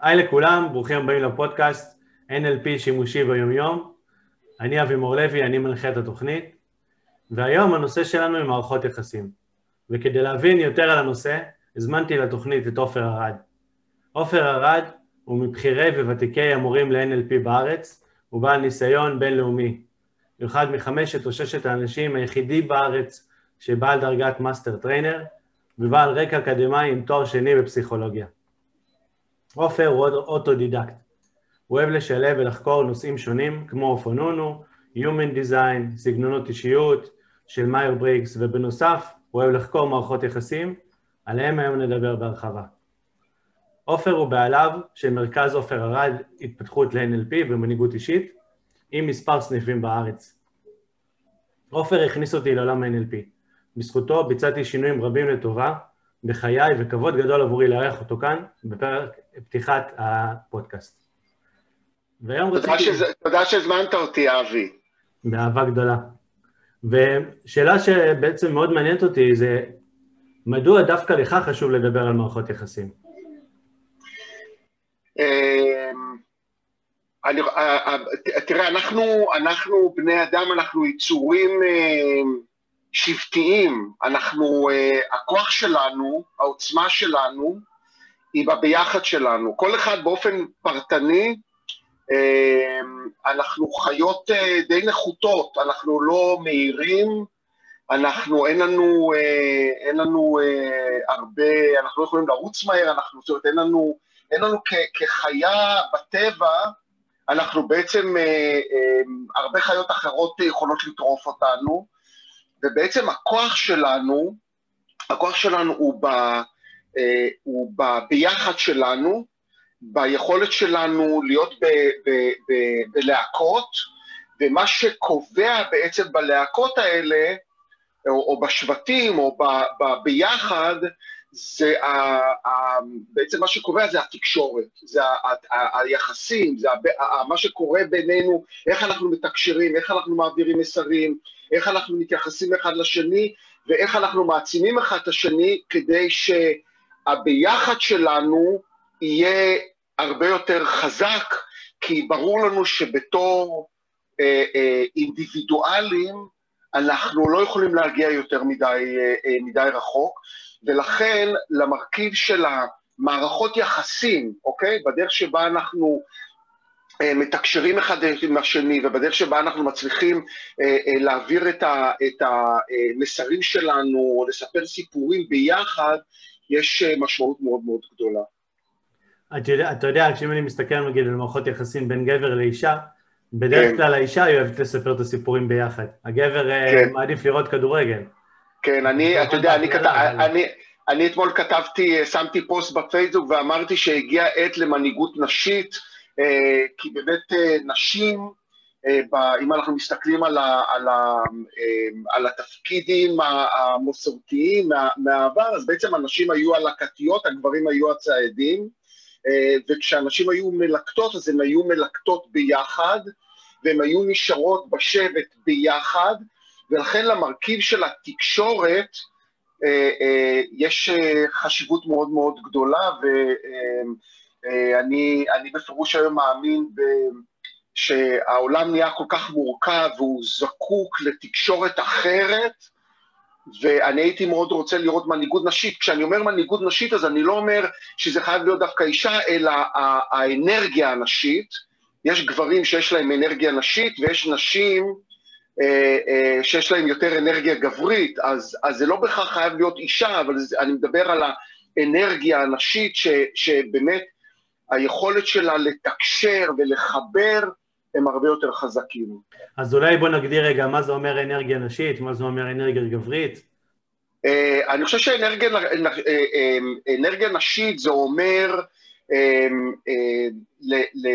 היי לכולם, ברוכים הבאים לפודקאסט NLP שימושי ביומיום. אני אבי מור לוי, אני מנחה את התוכנית, והיום הנושא שלנו היא מערכות יחסים. וכדי להבין יותר על הנושא, הזמנתי לתוכנית את עופר ארד. עופר ארד הוא מבכירי וותיקי המורים ל-NLP בארץ, הוא בעל ניסיון בינלאומי. הוא אחד מחמשת או ששת האנשים היחידי בארץ שבעל דרגת master trainer, ובעל רקע אקדמאי עם תואר שני בפסיכולוגיה. עופר הוא אוטודידקט. הוא אוהב לשלב ולחקור נושאים שונים כמו הואופונופונו, Human Design, סגנונות אישיות של מאייר בריקס, ובנוסף הוא אוהב לחקור מערכות יחסים, עליהם היום נדבר בהרחבה. עופר הוא בעליו של מרכז עופר ארד התפתחות ל-NLP ומנהיגות אישית, עם מספר סניפים בארץ. עופר הכניס אותי לעולם ה-NLP. בזכותו ביצעתי שינויים רבים לטובה בחיי, וכבוד גדול עבורי לארח אותו כאן בפרק פתיחת הפודקאסט. והיום רציתי... שזה, תודה שהזמנת אותי, אבי. באהבה גדולה. ושאלה שבעצם מאוד מעניינת אותי זה, מדוע דווקא לך חשוב לדבר על מערכות יחסים? אמ, אני, אה, אה, תראה, אנחנו, אנחנו בני אדם, אנחנו יצורים אמ, שבטיים, אנחנו, הכוח שלנו, העוצמה שלנו, היא בביחד שלנו. כל אחד באופן פרטני, אמ, אנחנו חיות אה, די נחותות, אנחנו לא מהירים, אנחנו, אין לנו, אה, אין לנו אה, הרבה, אנחנו לא יכולים לרוץ מהר, אנחנו, זאת אומרת, אין לנו, אין לנו כ, כחיה בטבע, אנחנו בעצם, הרבה חיות אחרות יכולות לטרוף אותנו, ובעצם הכוח שלנו, הכוח שלנו הוא, ב, הוא ב, ביחד שלנו, ביכולת שלנו להיות בלהקות, ומה שקובע בעצם בלהקות האלה, או, או בשבטים, או ב, ב, ביחד, זה ה, ה, בעצם מה שקובע זה התקשורת, זה ה, ה, היחסים, זה ה, ה, מה שקורה בינינו, איך אנחנו מתקשרים, איך אנחנו מעבירים מסרים, איך אנחנו מתייחסים אחד לשני, ואיך אנחנו מעצימים אחד את השני כדי שהביחד שלנו יהיה הרבה יותר חזק, כי ברור לנו שבתור אה, אה, אינדיבידואלים אנחנו לא יכולים להגיע יותר מדי, אה, אה, מדי רחוק, ולכן למרכיב של המערכות יחסים, אוקיי? בדרך שבה אנחנו אה, מתקשרים אחד עם השני ובדרך שבה אנחנו מצליחים אה, אה, להעביר את, המסרים שלנו או לספר סיפורים ביחד, יש משמעות מאוד מאוד גדולה. אתה יודע, אתה יודע, כשאם אני מסתכל נגיד על מערכות יחסים בין גבר לאישה, בדרך כן. כלל האישה היא אוהבת לספר את הסיפורים ביחד. הגבר אה, כן. מעדיף לראות כדורגל. כן, אני, אתה יודע, אני, כת... אני, אני אתמול כתבתי, שמתי פוסט בפייסבוק ואמרתי שהגיעה עת למנהיגות נשית, אה, כי באמת אה, נשים, אם אנחנו מסתכלים על, ה, על, ה, על התפקידים המסורתיים מהעבר, אז בעצם הנשים היו הלקטיות, הגברים היו הציידים, אה, וכשאנשים היו מלקטות, אז הן היו מלקטות ביחד, והן היו נשארות בשבט ביחד, ולכן למרכיב של התקשורת אה, אה, יש חשיבות מאוד מאוד גדולה, ואני בפירוש היום מאמין שהעולם נהיה כל כך מורכב והוא זקוק לתקשורת אחרת, ואני הייתי מאוד רוצה לראות מנהיגות נשית. כשאני אומר מנהיגות נשית, אז אני לא אומר שזה חייב להיות דווקא אישה, אלא האנרגיה הנשית. יש גברים שיש להם אנרגיה נשית, ויש נשים אה, אה, שיש להם יותר אנרגיה גברית, אז, אז זה לא בהכרח חייב להיות אישה, אבל זה, אני מדבר על האנרגיה הנשית, ש, שבאמת היכולת שלה לתקשר ולחבר, הם הרבה יותר חזקים. אז אולי בוא נגדיר רגע מה זה אומר אנרגיה נשית, מה זה אומר אנרגיה גברית. Uh, אני חושב שאנרגיה uh, uh, נשית זה אומר uh, uh, ל, ל,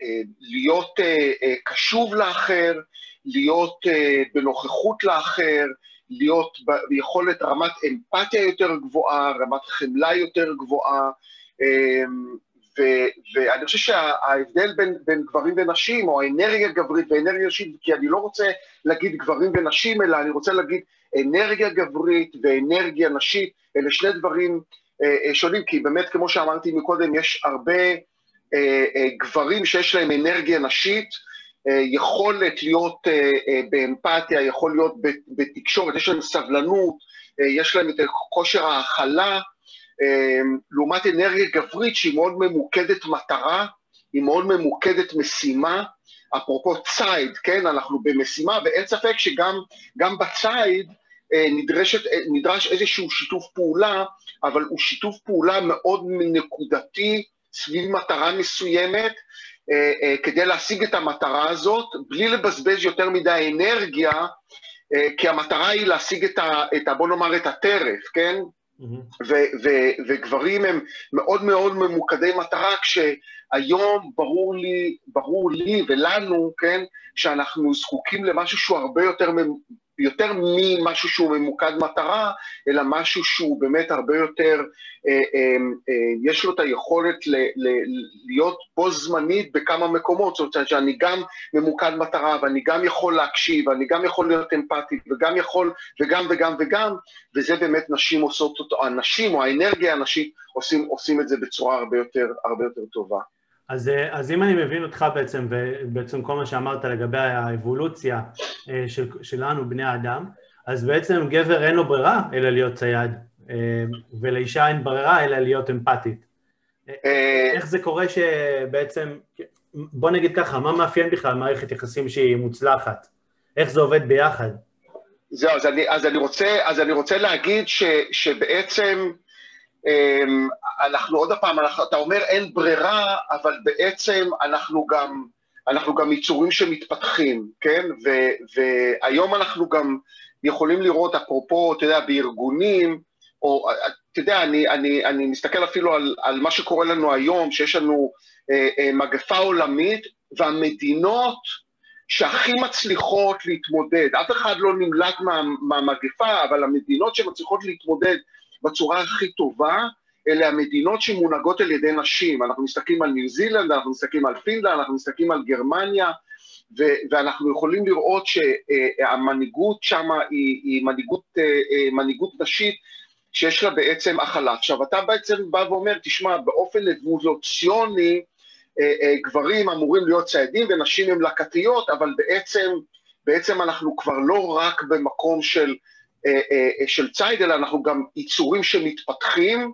uh, להיות uh, uh, קשוב לאחר, להיות uh, בנוכחות לאחר, להיות ביכולת רמת אמפתיה יותר גבוהה, רמת חמלה יותר גבוהה, ואני חושב שההבדל בין, בין גברים ונשים, או האנרגיה גברית ואנרגיה נשית, כי אני לא רוצה להגיד גברים ונשים, אלא אני רוצה להגיד אנרגיה גברית ואנרגיה נשית, אלה שני דברים אה, אה, שונים, כי באמת, כמו שאמרתי מקודם, יש הרבה גברים שיש להם אנרגיה נשית, יכולת להיות באמפתיה, יכול להיות בתקשורת, יש להם סבלנות, יש להם את כושר ההכלה, לעומת אנרגיה גברית שהיא מאוד ממוקדת מטרה, היא מאוד ממוקדת משימה, אפרופו ציד, כן, אנחנו במשימה, ואין ספק שגם בציד נדרשת, נדרש איזשהו שיתוף פעולה, אבל הוא שיתוף פעולה מאוד נקודתי סביב מטרה מסוימת, כדי להשיג את המטרה הזאת, בלי לבזבז יותר מדי אנרגיה, כי המטרה היא להשיג את ה... את ה בוא נאמר את הטרף, כן? Mm-hmm. ו- ו- וגברים הם מאוד מאוד ממוקדי מטרה, כשהיום ברור לי, ברור לי ולנו, כן, שאנחנו זקוקים למשהו שהוא הרבה יותר יותר ממשהו שהוא ממוקד מטרה, אלא משהו שהוא באמת הרבה יותר, אה, אה, אה, יש לו את היכולת ל, ל, להיות בו זמנית בכמה מקומות, זאת אומרת שאני גם ממוקד מטרה, ואני גם יכול להקשיב, ואני גם יכול להיות אמפתי, וגם יכול, וגם וגם וגם, וזה באמת נשים עושות אותו, הנשים או האנרגיה הנשית עושים, עושים את זה בצורה הרבה יותר, הרבה יותר טובה. אז, אה, אז אם אני מבין אותך בעצם, ובעצם כל מה שאמרת לגבי האבולוציה אה, של, שלנו, בני האדם, אז בעצם גבר אין לו ברירה אלא להיות צייד, אה, ולאישה אין ברירה אלא להיות אמפתית. איך זה קורה שבעצם, בוא נגיד ככה, מה מאפיין בכלל מערכת יחסים שהיא מוצלחת? איך זה עובד ביחד? זהו, אז אני, אז אני, רוצה, אז אני רוצה להגיד ש, שבעצם אנחנו עוד פעם, אנחנו, אתה אומר אין ברירה, אבל בעצם אנחנו גם, אנחנו גם יצורים שמתפתחים, כן? ו, והיום אנחנו גם יכולים לראות, אפרופו, אתה יודע, בארגונים, או, אתה יודע, אני, אני, אני מסתכל אפילו על, על מה שקורה לנו היום, שיש לנו אה, אה, מגפה עולמית, והמדינות שהכי מצליחות להתמודד, אף אחד לא נמלט מה, מהמגפה, אבל המדינות שמצליחות להתמודד בצורה הכי טובה, אלה המדינות שמונהגות על ידי נשים. אנחנו מסתכלים על ניו זילנד, אנחנו מסתכלים על פינלנד, אנחנו מסתכלים על גרמניה, ו- ואנחנו יכולים לראות שהמנהיגות שם היא, היא מנהיגות, אה, אה, מנהיגות נשית שיש לה בעצם הכלה. עכשיו, אתה בעצם בא ואומר, תשמע, באופן אבולוציוני, אה, גברים אמורים להיות ציידים ונשים הם לקטיות, אבל בעצם, בעצם אנחנו כבר לא רק במקום של אה, אה, של ציד, אלא אנחנו גם יצורים שמתפתחים,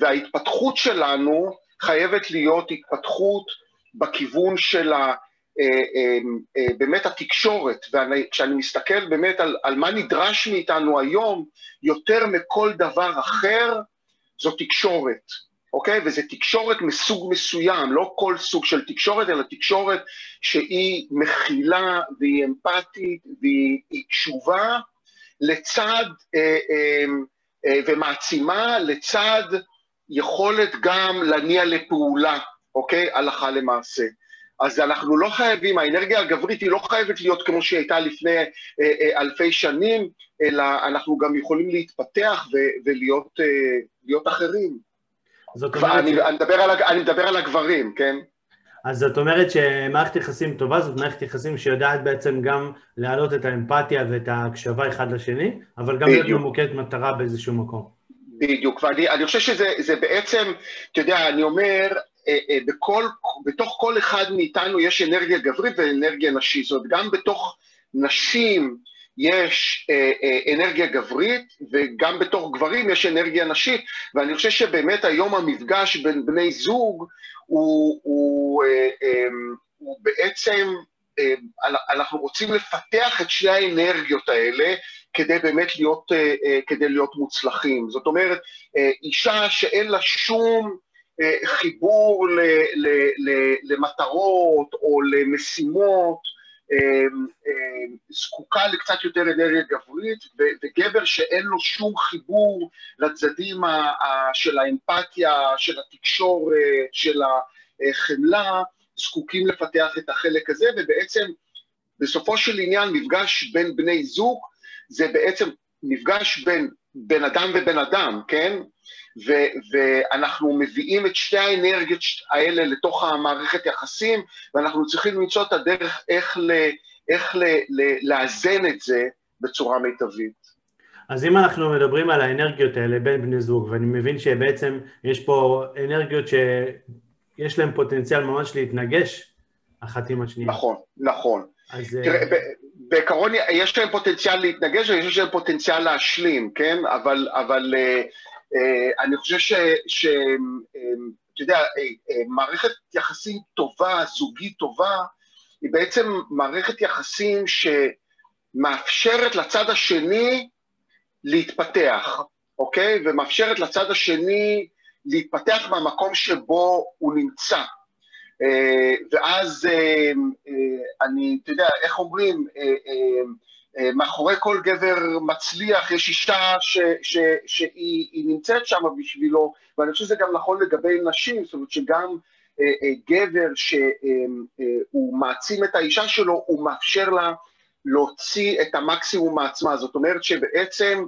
וההתפתחות שלנו חייבת להיות התפתחות בכיוון של ה... אה, באמת התקשורת, וכשאני מסתכל באמת על, על מה נדרש מאיתנו היום, יותר מכל דבר אחר, זו תקשורת, אוקיי? וזו תקשורת מסוג מסוים, לא כל סוג של תקשורת, אלא תקשורת שהיא מכילה והיא אמפתית והיא קשובה, לצד, אה, אה, אה, ומעצימה לצד יכולת גם להניע לפעולה, אוקיי? הלכה למעשה. אז אנחנו לא חייבים, האנרגיה הגברית היא לא חייבת להיות כמו שהיא הייתה לפני אה, אה, אלפי שנים, אלא אנחנו גם יכולים להתפתח ו- ולהיות אה, אחרים. זאת אומרת... אני, אני, מדבר על, אני מדבר על הגברים, כן? אז זאת אומרת שמערכת יחסים טובה זאת מערכת יחסים שיודעת בעצם גם להעלות את האמפתיה ואת ההקשבה אחד לשני, אבל גם להיות ממוקדת מטרה באיזשהו מקום. בדיוק, ואני חושב שזה בעצם, אתה יודע, אני אומר, אה, אה, בכל, בתוך כל אחד מאיתנו יש אנרגיה גברית ואנרגיה נשית, זאת גם בתוך נשים יש אה, אנרגיה גברית, וגם בתוך גברים יש אנרגיה נשית, ואני חושב שבאמת היום המפגש בין בני זוג הוא, הוא, אה, אה, הוא בעצם, אה, אנחנו רוצים לפתח את שני האנרגיות האלה כדי באמת להיות, כדי להיות מוצלחים. זאת אומרת, אישה שאין לה שום חיבור ל, ל, ל, למטרות או למשימות, זקוקה לקצת יותר אנרגיה גברית, וגבר שאין לו שום חיבור לצדדים של האמפתיה, של התקשורת, של החמלה, זקוקים לפתח את החלק הזה, ובעצם בסופו של עניין מפגש בין בני זוג זה בעצם מפגש בין בן אדם ובן אדם, כן? ו- ואנחנו מביאים את שתי האנרגיות האלה לתוך המערכת יחסים, ואנחנו צריכים למצוא את הדרך איך, ל- איך ל- ל- לאזן את זה בצורה מיטבית. אז אם אנחנו מדברים על האנרגיות האלה בין בני זוג, ואני מבין שבעצם יש פה אנרגיות ש... יש להם פוטנציאל ממש להתנגש אחת עם השנייה. נכון, נכון. אז... אה, תראה, בעיקרון יש להם פוטנציאל להתנגש ויש להם פוטנציאל להשלים, כן? אבל, אבל אה, אה, אני חושב ש... ש אה, אתה יודע, אה, אה, מערכת יחסים טובה, זוגית טובה, היא בעצם מערכת יחסים שמאפשרת לצד השני להתפתח, אוקיי? ומאפשרת לצד השני להתפתח במקום שבו הוא נמצא. אה, ואז אה, אה, אני, אתה יודע, איך אומרים, מאחורי כל גבר מצליח יש אישה ש, ש, שהיא נמצאת שם בשבילו, ואני חושב שזה גם נכון לגבי נשים, זאת אומרת שגם גבר שהוא מעצים את האישה שלו, הוא מאפשר לה להוציא את המקסימום מעצמה. זאת אומרת שבעצם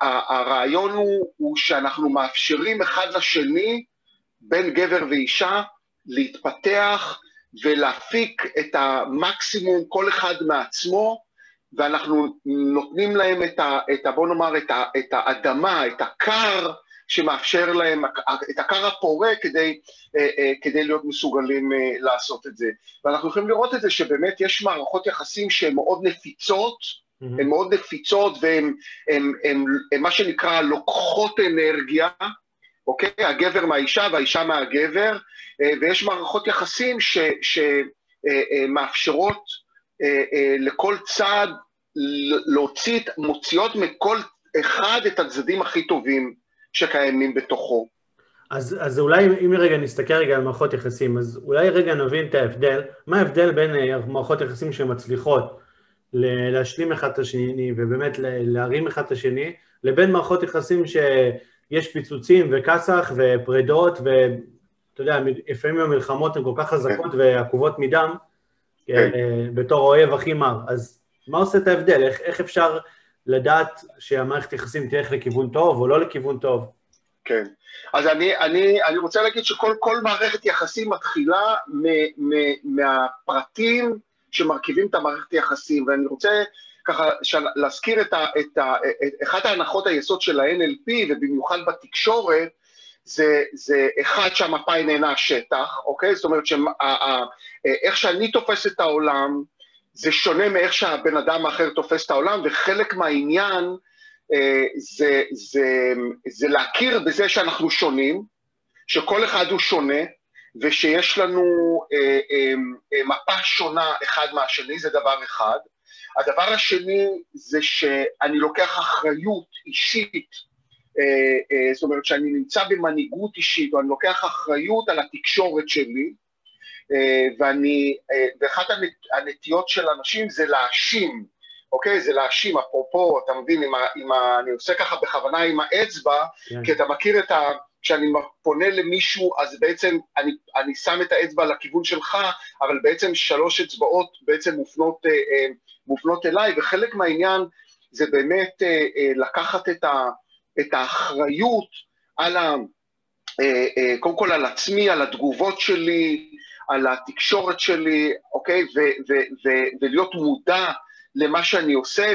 הרעיון הוא, הוא שאנחנו מאפשרים אחד לשני, בין גבר ואישה, להתפתח ולהפיק את המקסימום כל אחד מעצמו, ואנחנו נותנים להם את ה... את ה בוא נאמר, את, ה, את האדמה, את הקר, שמאפשר להם, את הקר הפורה כדי, אה, אה, כדי להיות מסוגלים אה, לעשות את זה. ואנחנו יכולים לראות את זה שבאמת יש מערכות יחסים שהן מאוד נפיצות, mm-hmm. הן מאוד נפיצות והן מה שנקרא לוקחות אנרגיה, אוקיי? הגבר מהאישה והאישה מהגבר, אה, ויש מערכות יחסים שמאפשרות אה, אה, לכל צד להוציא, מוציאות מכל אחד את הצדדים הכי טובים שקיימים בתוכו. אז, אז אולי אם רגע נסתכל רגע על מערכות יחסים, אז אולי רגע נבין את ההבדל, מה ההבדל בין מערכות יחסים שמצליחות להשלים אחד את השני ובאמת להרים אחד את השני, לבין מערכות יחסים שיש פיצוצים וכסח ופרידות אתה יודע, לפעמים המלחמות הן כל כך חזקות כן. ועקובות מדם, כן. אה, בתור האויב הכי מר. אז מה עושה את ההבדל? איך, איך אפשר לדעת שהמערכת יחסים תלך לכיוון טוב או לא לכיוון טוב? כן. אז אני, אני, אני רוצה להגיד שכל מערכת יחסים מתחילה מ, מ, מהפרטים שמרכיבים את המערכת יחסים, ואני רוצה ככה להזכיר את, ה, את, ה, את אחת ההנחות היסוד של ה-NLP, ובמיוחד בתקשורת, זה, זה אחד שהמפה איננה השטח, אוקיי? זאת אומרת שאיך שאני תופס את העולם זה שונה מאיך שהבן אדם האחר תופס את העולם, וחלק מהעניין אה, זה, זה, זה להכיר בזה שאנחנו שונים, שכל אחד הוא שונה, ושיש לנו אה, אה, אה, מפה שונה אחד מהשני, זה דבר אחד. הדבר השני זה שאני לוקח אחריות אישית אה, אה, זאת אומרת שאני נמצא במנהיגות אישית, או אני לוקח אחריות על התקשורת שלי, אה, ואני, ואחת הנטיות של אנשים זה להאשים, אוקיי? זה להאשים, אפרופו, אתה מבין, עם ה, עם ה, אני עושה ככה בכוונה עם האצבע, כן. כי אתה מכיר את ה... כשאני פונה למישהו, אז בעצם אני, אני שם את האצבע לכיוון שלך, אבל בעצם שלוש אצבעות בעצם מופנות, מופנות אליי, וחלק מהעניין זה באמת לקחת את ה... את האחריות על ה... אה, אה, קודם כל על עצמי, על התגובות שלי, על התקשורת שלי, אוקיי? ו, ו, ו, ולהיות מודע למה שאני עושה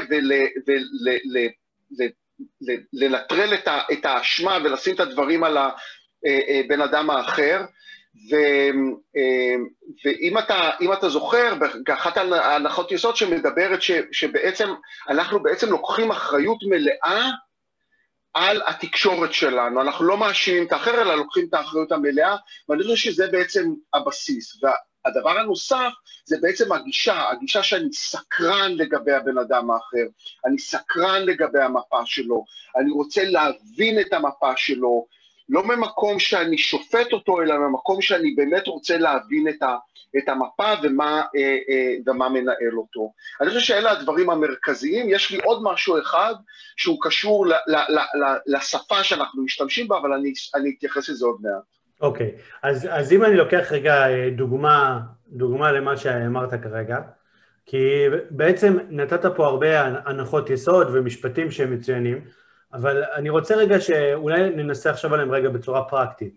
ולנטרל את, את האשמה ולשים את הדברים על הבן אה, אדם האחר. ו, ואם אתה, אתה זוכר, באחת ההנחות יסוד שמדברת ש, שבעצם אנחנו בעצם לוקחים אחריות מלאה על התקשורת שלנו. אנחנו לא מאשימים את האחר, אלא לוקחים את האחריות המלאה, ואני חושב שזה בעצם הבסיס. והדבר הנוסף זה בעצם הגישה, הגישה שאני סקרן לגבי הבן אדם האחר, אני סקרן לגבי המפה שלו, אני רוצה להבין את המפה שלו, לא ממקום שאני שופט אותו, אלא ממקום שאני באמת רוצה להבין את, ה, את המפה ומה, אה, אה, ומה מנהל אותו. אני חושב שאלה הדברים המרכזיים. יש לי עוד משהו אחד שהוא קשור ל, ל, ל, ל, לשפה שאנחנו משתמשים בה, אבל אני, אני אתייחס לזה עוד מעט. אוקיי, okay. אז, אז אם אני לוקח רגע אה, דוגמה, דוגמה למה שאמרת כרגע, כי בעצם נתת פה הרבה הנחות יסוד ומשפטים שהם מצוינים, אבל אני רוצה רגע שאולי ננסה עכשיו עליהם רגע בצורה פרקטית.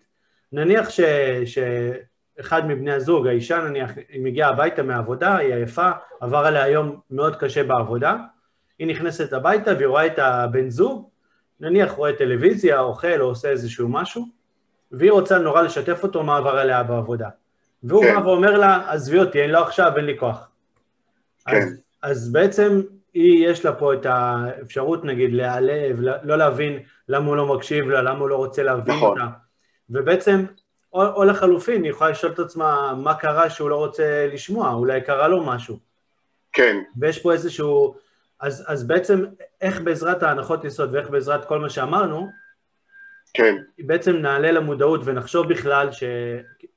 נניח ש, שאחד מבני הזוג, האישה נניח, היא מגיעה הביתה מהעבודה, היא עייפה, עבר עליה יום מאוד קשה בעבודה, היא נכנסת הביתה והיא רואה את הבן זוג, נניח רואה טלוויזיה, אוכל או עושה איזשהו משהו, והיא רוצה נורא לשתף אותו מה עבר עליה בעבודה. והוא כן. בא ואומר לה, עזבי אותי, אין לו עכשיו, אין לי כוח. כן. אז, אז בעצם היא, יש לה פה את האפשרות, נגיד, להיעלב, לא להבין למה הוא לא מקשיב לה, למה הוא לא רוצה להבין נכון. אותה. ובעצם, או, או לחלופין, היא יכולה לשאול את עצמה מה קרה שהוא לא רוצה לשמוע, אולי קרה לו משהו. כן, ויש פה איזשהו... אז, אז בעצם, איך בעזרת ההנחות יסוד ואיך בעזרת כל מה שאמרנו, כן, בעצם נעלה למודעות ונחשוב בכלל ש...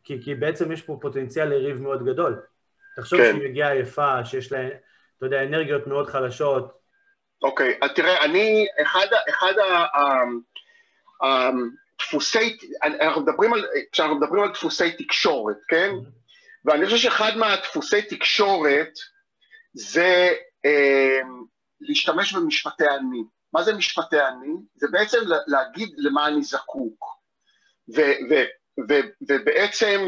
כי, כי בעצם יש פה פוטנציאל לריב מאוד גדול. תחשוב כן. שהיא מגיעה יפה, שיש לה, אתה יודע, אנרגיות מאוד חלשות. אוקיי. אז תראה, אני, אחד, אחד הדפוסי, אנחנו מדברים על, כשאנחנו מדברים על דפוסי תקשורת, כן? ואני חושב שאחד מהדפוסי תקשורת זה אה, להשתמש במשפטי אני. מה זה משפטי אני? זה בעצם לה- להגיד למה אני זקוק. ו, ו, ו, ובעצם,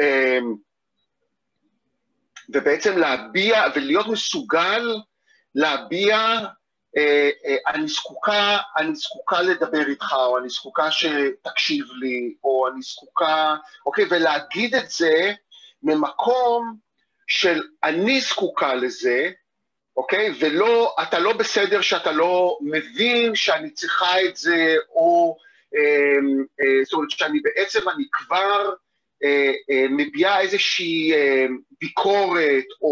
אה, ובעצם להביע ולהיות מסוגל להביע, אה, אה, אני זקוקה, אני זקוקה לדבר איתך, או אני זקוקה שתקשיב לי, או אני זקוקה, אוקיי, ולהגיד את זה ממקום של אני זקוקה לזה, אוקיי? ולא, אתה לא בסדר שאתה לא מבין שאני צריכה את זה, או אה, אה, זאת אומרת שאני בעצם, אני כבר מביעה איזושהי אה, ביקורת או,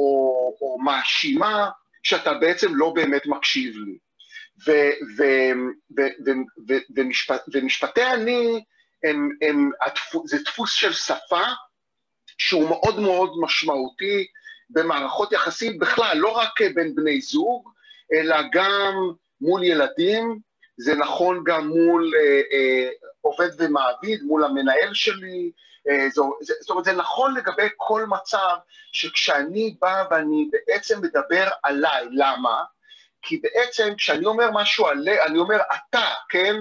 או מאשימה, שאתה בעצם לא באמת מקשיב לי. ו- ו- ו- ו- ו- ומשפט, ומשפטי אני, הם, הם, הדפו, זה דפוס של שפה שהוא מאוד מאוד משמעותי במערכות יחסים בכלל, לא רק בין בני זוג, אלא גם מול ילדים, זה נכון גם מול אה, אה, עובד ומעביד, מול המנהל שלי, אה, זה, זאת אומרת, זה נכון לגבי כל מצב שכשאני בא ואני בעצם מדבר עליי, למה? כי בעצם כשאני אומר משהו עלי, אני אומר אתה, כן?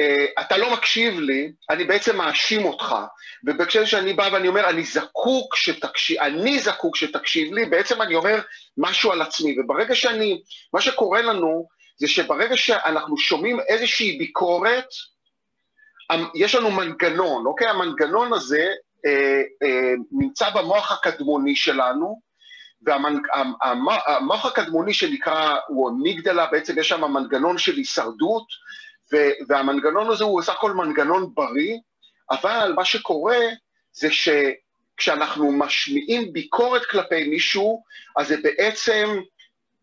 Uh, אתה לא מקשיב לי, אני בעצם מאשים אותך. ובהקשר שאני בא ואני אומר, אני זקוק שתקשיב, אני זקוק שתקשיב לי, בעצם אני אומר משהו על עצמי. וברגע שאני, מה שקורה לנו, זה שברגע שאנחנו שומעים איזושהי ביקורת, יש לנו מנגנון, אוקיי? המנגנון הזה אה, אה, נמצא במוח הקדמוני שלנו, והמוח הקדמוני שנקרא, הוא אמיגדלה, בעצם יש שם מנגנון של הישרדות, ו- והמנגנון הזה הוא בסך הכל מנגנון בריא, אבל מה שקורה זה שכשאנחנו משמיעים ביקורת כלפי מישהו, אז זה בעצם,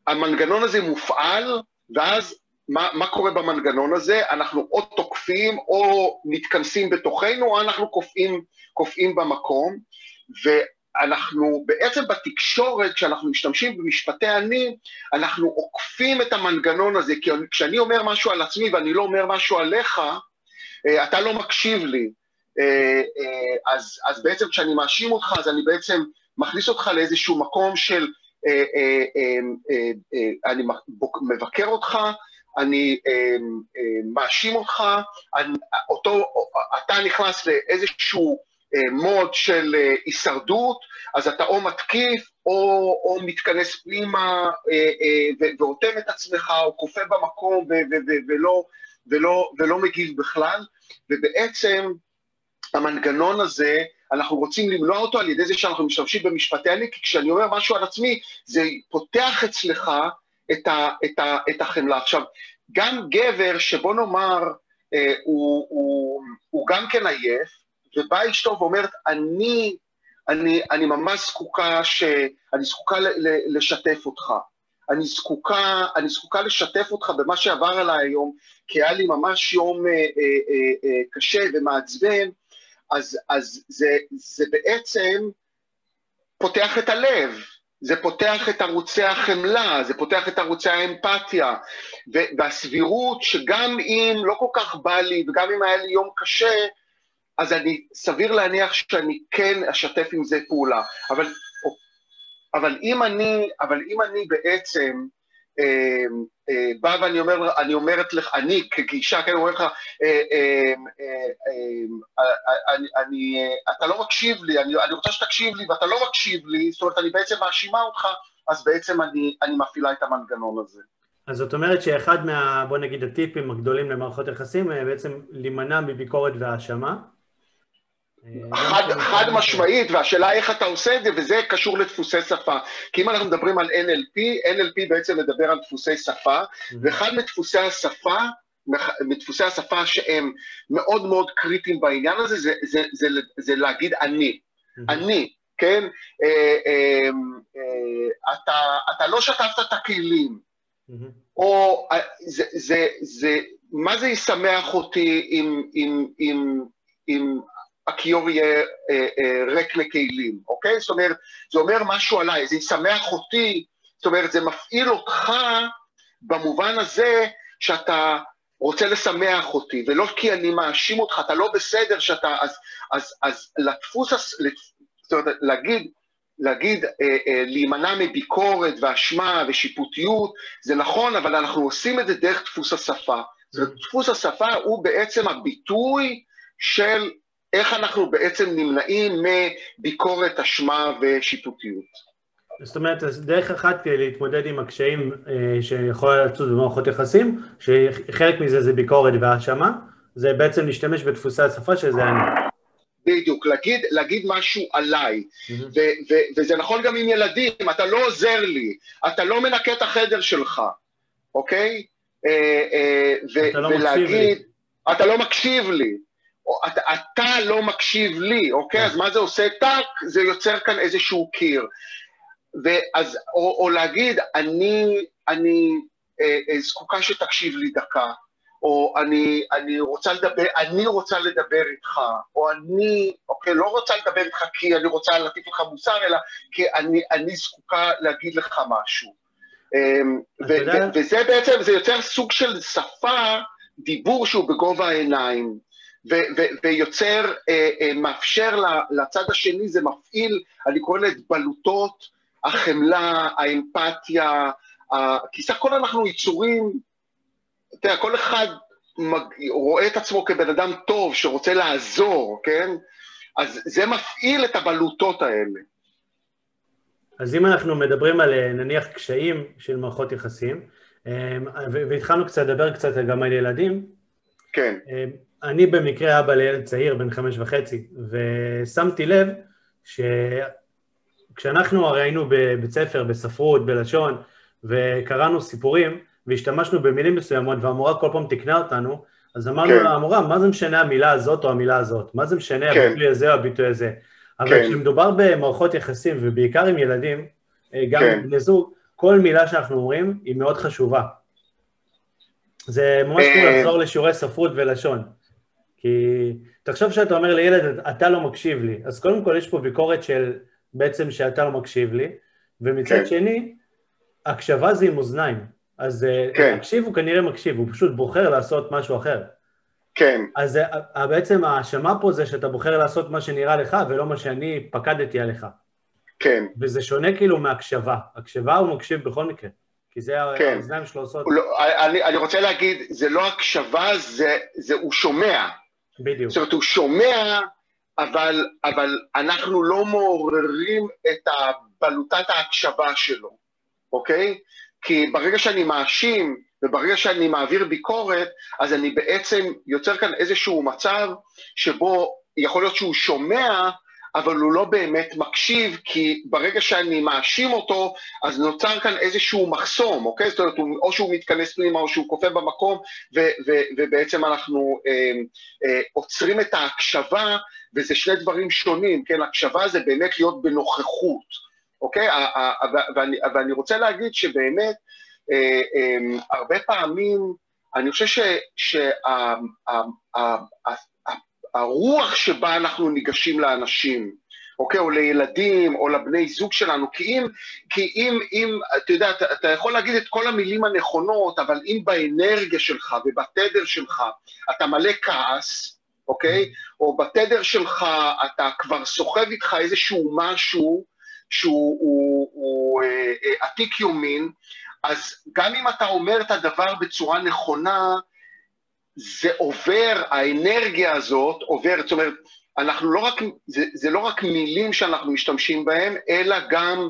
המנגנון הזה מופעל, ואז מה, מה קורה במנגנון הזה? אנחנו או תוקפים או מתכנסים בתוכנו, או אנחנו קופאים, קופאים במקום, ואנחנו בעצם בתקשורת, כשאנחנו משתמשים במשפטי אני, אנחנו עוקפים את המנגנון הזה, כי כשאני אומר משהו על עצמי ואני לא אומר משהו עליך, אה, אתה לא מקשיב לי. אה, אה, אז, אז בעצם כשאני מאשים אותך, אז אני בעצם מכניס אותך לאיזשהו מקום של אני מבקר אותך, אני אה, אה, מאשים אותך, אני, אותו, אתה נכנס לאיזשהו אה, מוד של אה, הישרדות, אז אתה או מתקיף או, או מתכנס פנימה אה, אה, ואוטם את עצמך, או כופה במקום ו- ו- ו- ולא, ולא, ולא מגיב בכלל, ובעצם המנגנון הזה, אנחנו רוצים למנוע אותו על ידי זה שאנחנו משתמשים במשפטי אני, כי כשאני אומר משהו על עצמי, זה פותח אצלך את, ה, את, ה, את החמלה. עכשיו, גם גבר שבוא נאמר, אה, הוא, הוא, הוא גם כן עייף, ובאה אשתו ואומרת, אני, אני, אני ממש זקוקה, ש, אני זקוקה ל, ל, לשתף אותך. אני זקוקה, אני זקוקה לשתף אותך במה שעבר עליי היום, כי היה לי ממש יום אה, אה, אה, אה, קשה ומעצבן, אז, אז זה, זה בעצם פותח את הלב, זה פותח את ערוצי החמלה, זה פותח את ערוצי האמפתיה, והסבירות שגם אם לא כל כך בא לי, וגם אם היה לי יום קשה, אז אני, סביר להניח שאני כן אשתף עם זה פעולה. אבל, אבל, אם, אני, אבל אם אני בעצם בא ואני אומר, אני אומרת לך, אני כגישה, כן, אומר לך, אה, אה, אה, אה, אני, אה, אתה לא מקשיב לי, אני רוצה שתקשיב לי ואתה לא מקשיב לי, זאת אומרת, אני בעצם מאשימה אותך, אז בעצם אני, אני מפעילה את המנגנון הזה. אז זאת אומרת שאחד מה, בוא נגיד, הטיפים הגדולים למערכות יחסים, בעצם להימנע מביקורת והאשמה. חד, חד משמעית, והשאלה איך אתה עושה את זה, וזה קשור לדפוסי שפה. כי אם אנחנו מדברים על NLP, NLP בעצם מדבר על דפוסי שפה, ואחד מדפוסי השפה, מדפוסי השפה שהם מאוד מאוד קריטיים בעניין הזה, זה, זה, זה, זה, זה להגיד אני. אני, כן? אה, אה, אה, אתה, אתה לא שטפת את הכלים, או זה, זה, זה, מה זה ישמח אותי אם, אם, אם, אם הכיור יהיה אה, אה, ריק לכלים, אוקיי? זאת אומרת, זה אומר משהו עליי, זה ישמח אותי, זאת אומרת, זה מפעיל אותך במובן הזה שאתה רוצה לשמח אותי, ולא כי אני מאשים אותך, אתה לא בסדר שאתה... אז, אז, אז לדפוס, זאת אומרת, להגיד, להגיד, אה, אה, להימנע מביקורת ואשמה ושיפוטיות, זה נכון, אבל אנחנו עושים את זה דרך דפוס השפה. דפוס השפה הוא בעצם הביטוי של איך אנחנו בעצם נמנעים מביקורת, אשמה ושיפוטיות. זאת אומרת, דרך אחת להתמודד עם הקשיים אה, שיכולה לצוד במערכות יחסים, שחלק מזה זה ביקורת והאשמה, זה בעצם להשתמש בדפוסי השפה שזה אני. בדיוק, להגיד, להגיד משהו עליי, mm-hmm. ו- ו- וזה נכון גם עם ילדים, אתה לא עוזר לי, אתה לא מנקה את החדר שלך, אוקיי? אה, אה, ו- אתה לא ולהגיד, מקשיב לי. אתה לא מקשיב לי, אתה, אתה לא מקשיב לי, אוקיי? אז מה זה עושה טאק? זה יוצר כאן איזשהו קיר. ואז, או, או להגיד, אני, אני אה, אה, זקוקה שתקשיב לי דקה, או אני, אני רוצה לדבר, אני רוצה לדבר איתך, או אני, אוקיי, לא רוצה לדבר איתך כי אני רוצה להטיף לך מוסר, אלא כי אני, אני זקוקה להגיד לך משהו. אמ, וזה בעצם, זה יוצר סוג של שפה, דיבור שהוא בגובה העיניים. ויוצר, אה, אה, מאפשר לצד השני, זה מפעיל, אני קורא לזה בלוטות, החמלה, האמפתיה, כי סך הכל אנחנו יצורים, אתה יודע, כל אחד רואה את עצמו כבן אדם טוב שרוצה לעזור, כן? אז זה מפעיל את הבלוטות האלה. אז אם אנחנו מדברים על אה, נניח קשיים של מערכות יחסים, והתחלנו קצת לדבר קצת גם על ילדים, כן. אני במקרה אבא לילד צעיר, בן חמש וחצי, ושמתי לב שכשאנחנו הרי היינו בבית ספר, בספרות, בלשון, וקראנו סיפורים, והשתמשנו במילים מסוימות, והמורה כל פעם תיקנה אותנו, אז אמרנו כן. למורה, מה זה משנה המילה הזאת או המילה הזאת? מה זה משנה כן. הביטוי הזה או הביטוי הזה? אבל כן. כשמדובר במערכות יחסים, ובעיקר עם ילדים, אה, גם כן. בני זוג, כל מילה שאנחנו אומרים היא מאוד חשובה. זה ממש אה, לחזור לשיעורי ספרות ולשון. כי תחשוב שאתה אומר לילד, אתה לא מקשיב לי, אז קודם כל יש פה ביקורת של בעצם שאתה לא מקשיב לי, ומצד כן. שני, הקשבה זה עם אוזניים. אז אה, כן. מקשיב הוא כנראה מקשיב, הוא פשוט בוחר לעשות משהו אחר. כן. אז אה, בעצם ההאשמה פה זה שאתה בוחר לעשות מה שנראה לך ולא מה שאני פקדתי עליך. כן. וזה שונה כאילו מהקשבה. הקשבה הוא מקשיב בכל מקרה. כי זה כן. האוזניים שלו עושות. לא, אני, אני רוצה להגיד, זה לא הקשבה, זה, זה הוא שומע. בדיוק. זאת אומרת, הוא שומע, אבל, אבל אנחנו לא מעוררים את בלוטת ההקשבה שלו, אוקיי? כי ברגע שאני מאשים וברגע שאני מעביר ביקורת, אז אני בעצם יוצר כאן איזשהו מצב שבו יכול להיות שהוא שומע, אבל הוא לא באמת מקשיב, כי ברגע שאני מאשים אותו, אז נוצר כאן איזשהו מחסום, אוקיי? זאת אומרת, או שהוא מתכנס פנימה או שהוא כופה במקום, ו- ו- ובעצם אנחנו אה, אה, עוצרים את ההקשבה, וזה שני דברים שונים, כן? הקשבה זה באמת להיות בנוכחות, אוקיי? ואני, ואני רוצה להגיד שבאמת, אה, אה, הרבה פעמים, אני חושב שהרוח שבה אנחנו ניגשים לאנשים, אוקיי, או לילדים, או לבני זוג שלנו, כי אם, כי אם, אם אתה יודע, אתה, אתה יכול להגיד את כל המילים הנכונות, אבל אם באנרגיה שלך ובתדר שלך אתה מלא כעס, אוקיי, או בתדר שלך אתה כבר סוחב איתך איזשהו משהו שהוא הוא, הוא, אה, אה, עתיק יומין, אז גם אם אתה אומר את הדבר בצורה נכונה, זה עובר, האנרגיה הזאת עוברת, זאת אומרת, אנחנו לא רק, זה, זה לא רק מילים שאנחנו משתמשים בהם, אלא גם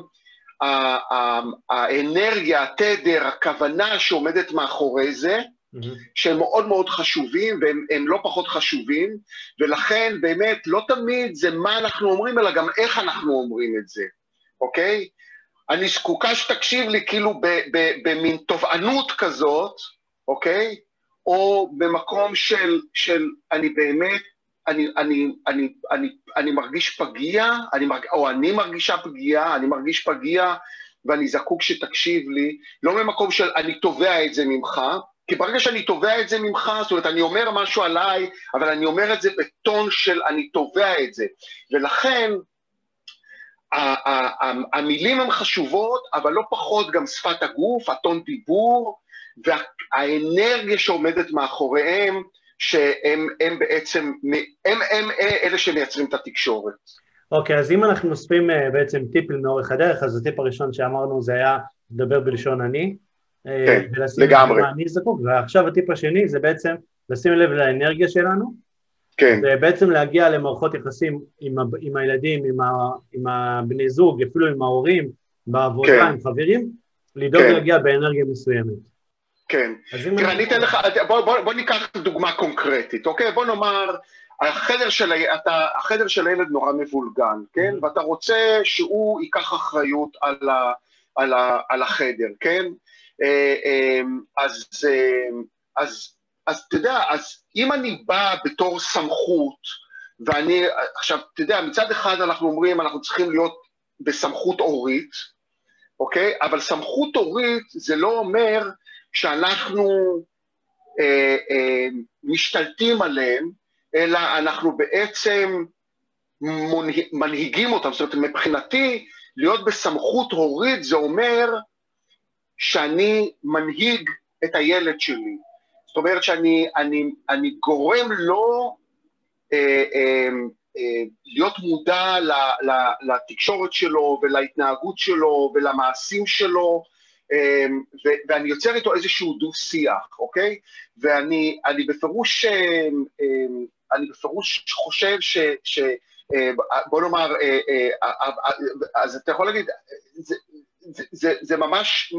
האנרגיה, התדר, הכוונה שעומדת מאחורי זה, mm-hmm. שהם מאוד מאוד חשובים והם לא פחות חשובים, ולכן באמת לא תמיד זה מה אנחנו אומרים, אלא גם איך אנחנו אומרים את זה, אוקיי? אני זקוקה שתקשיב לי כאילו במין תובענות כזאת, אוקיי? או במקום של, של אני באמת, אני, אני, אני, אני, אני מרגיש פגיע, אני מרג, או אני מרגישה פגיעה, אני מרגיש פגיע ואני זקוק שתקשיב לי, לא ממקום של אני תובע את זה ממך, כי ברגע שאני תובע את זה ממך, זאת אומרת, אני אומר משהו עליי, אבל אני אומר את זה בטון של אני תובע את זה. ולכן, המילים הן חשובות, אבל לא פחות גם שפת הגוף, הטון דיבור, והאנרגיה שעומדת מאחוריהם, שהם הם בעצם, הם, הם, הם אלה שמייצרים את התקשורת. אוקיי, okay, אז אם אנחנו אוספים אה, בעצם טיפים לאורך הדרך, אז הטיפ הראשון שאמרנו זה היה לדבר בלשון אני. אה, כן, לגמרי. אני זקוק, ועכשיו הטיפ השני זה בעצם לשים לב לאנרגיה שלנו. כן. ובעצם להגיע למערכות יחסים עם, ה, עם הילדים, עם, ה, עם הבני זוג, אפילו עם ההורים, בעבודה, כן. עם חברים, לדאוג כן. להגיע באנרגיה מסוימת. כן. תראה, אני אתן לך, בוא, בוא, בוא ניקח דוגמה קונקרטית, אוקיי? בוא נאמר, החדר של, אתה, החדר של הילד נורא מבולגן, כן? Mm-hmm. ואתה רוצה שהוא ייקח אחריות על, ה, על, ה, על החדר, כן? אה, אה, אז, אה, אז, אז אתה יודע, אז אם אני בא בתור סמכות, ואני, עכשיו, אתה יודע, מצד אחד אנחנו אומרים, אנחנו צריכים להיות בסמכות הורית, אוקיי? אבל סמכות הורית זה לא אומר שאנחנו אה, אה, משתלטים עליהם, אלא אנחנו בעצם מנהיגים אותם. זאת אומרת, מבחינתי, להיות בסמכות הורית זה אומר שאני מנהיג את הילד שלי. זאת אומרת שאני אני, אני גורם לו אה, אה, אה, להיות מודע ל, ל, לתקשורת שלו ולהתנהגות שלו ולמעשים שלו, ואני יוצר איתו איזשהו דו-שיח, אוקיי? ואני אני בפירוש, אמ, אמ, אני בפירוש חושב ש... ש בוא נאמר, אה, אה, אה, אז אתה יכול להגיד, זה, זה, זה, זה ממש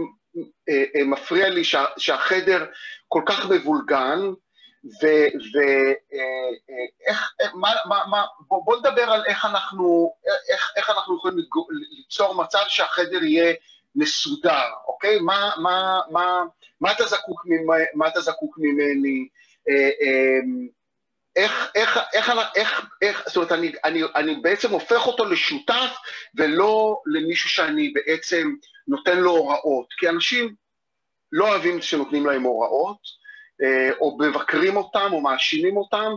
מפריע לי שה, שהחדר כל כך מבולגן, ואיך, מה, מה, מה, בוא, בוא נדבר על איך אנחנו, איך, איך אנחנו יכולים ליצור מצב שהחדר יהיה מסודר, אוקיי? מה, מה, מה, מה, אתה, זקוק, מה אתה זקוק ממני? אה, אמ, איך, איך, איך, איך, איך, זאת אומרת, אני, אני, אני בעצם הופך אותו לשותף ולא למישהו שאני בעצם נותן לו הוראות, כי אנשים לא אוהבים שנותנים להם הוראות, אה, או מבקרים אותם או מאשימים אותם,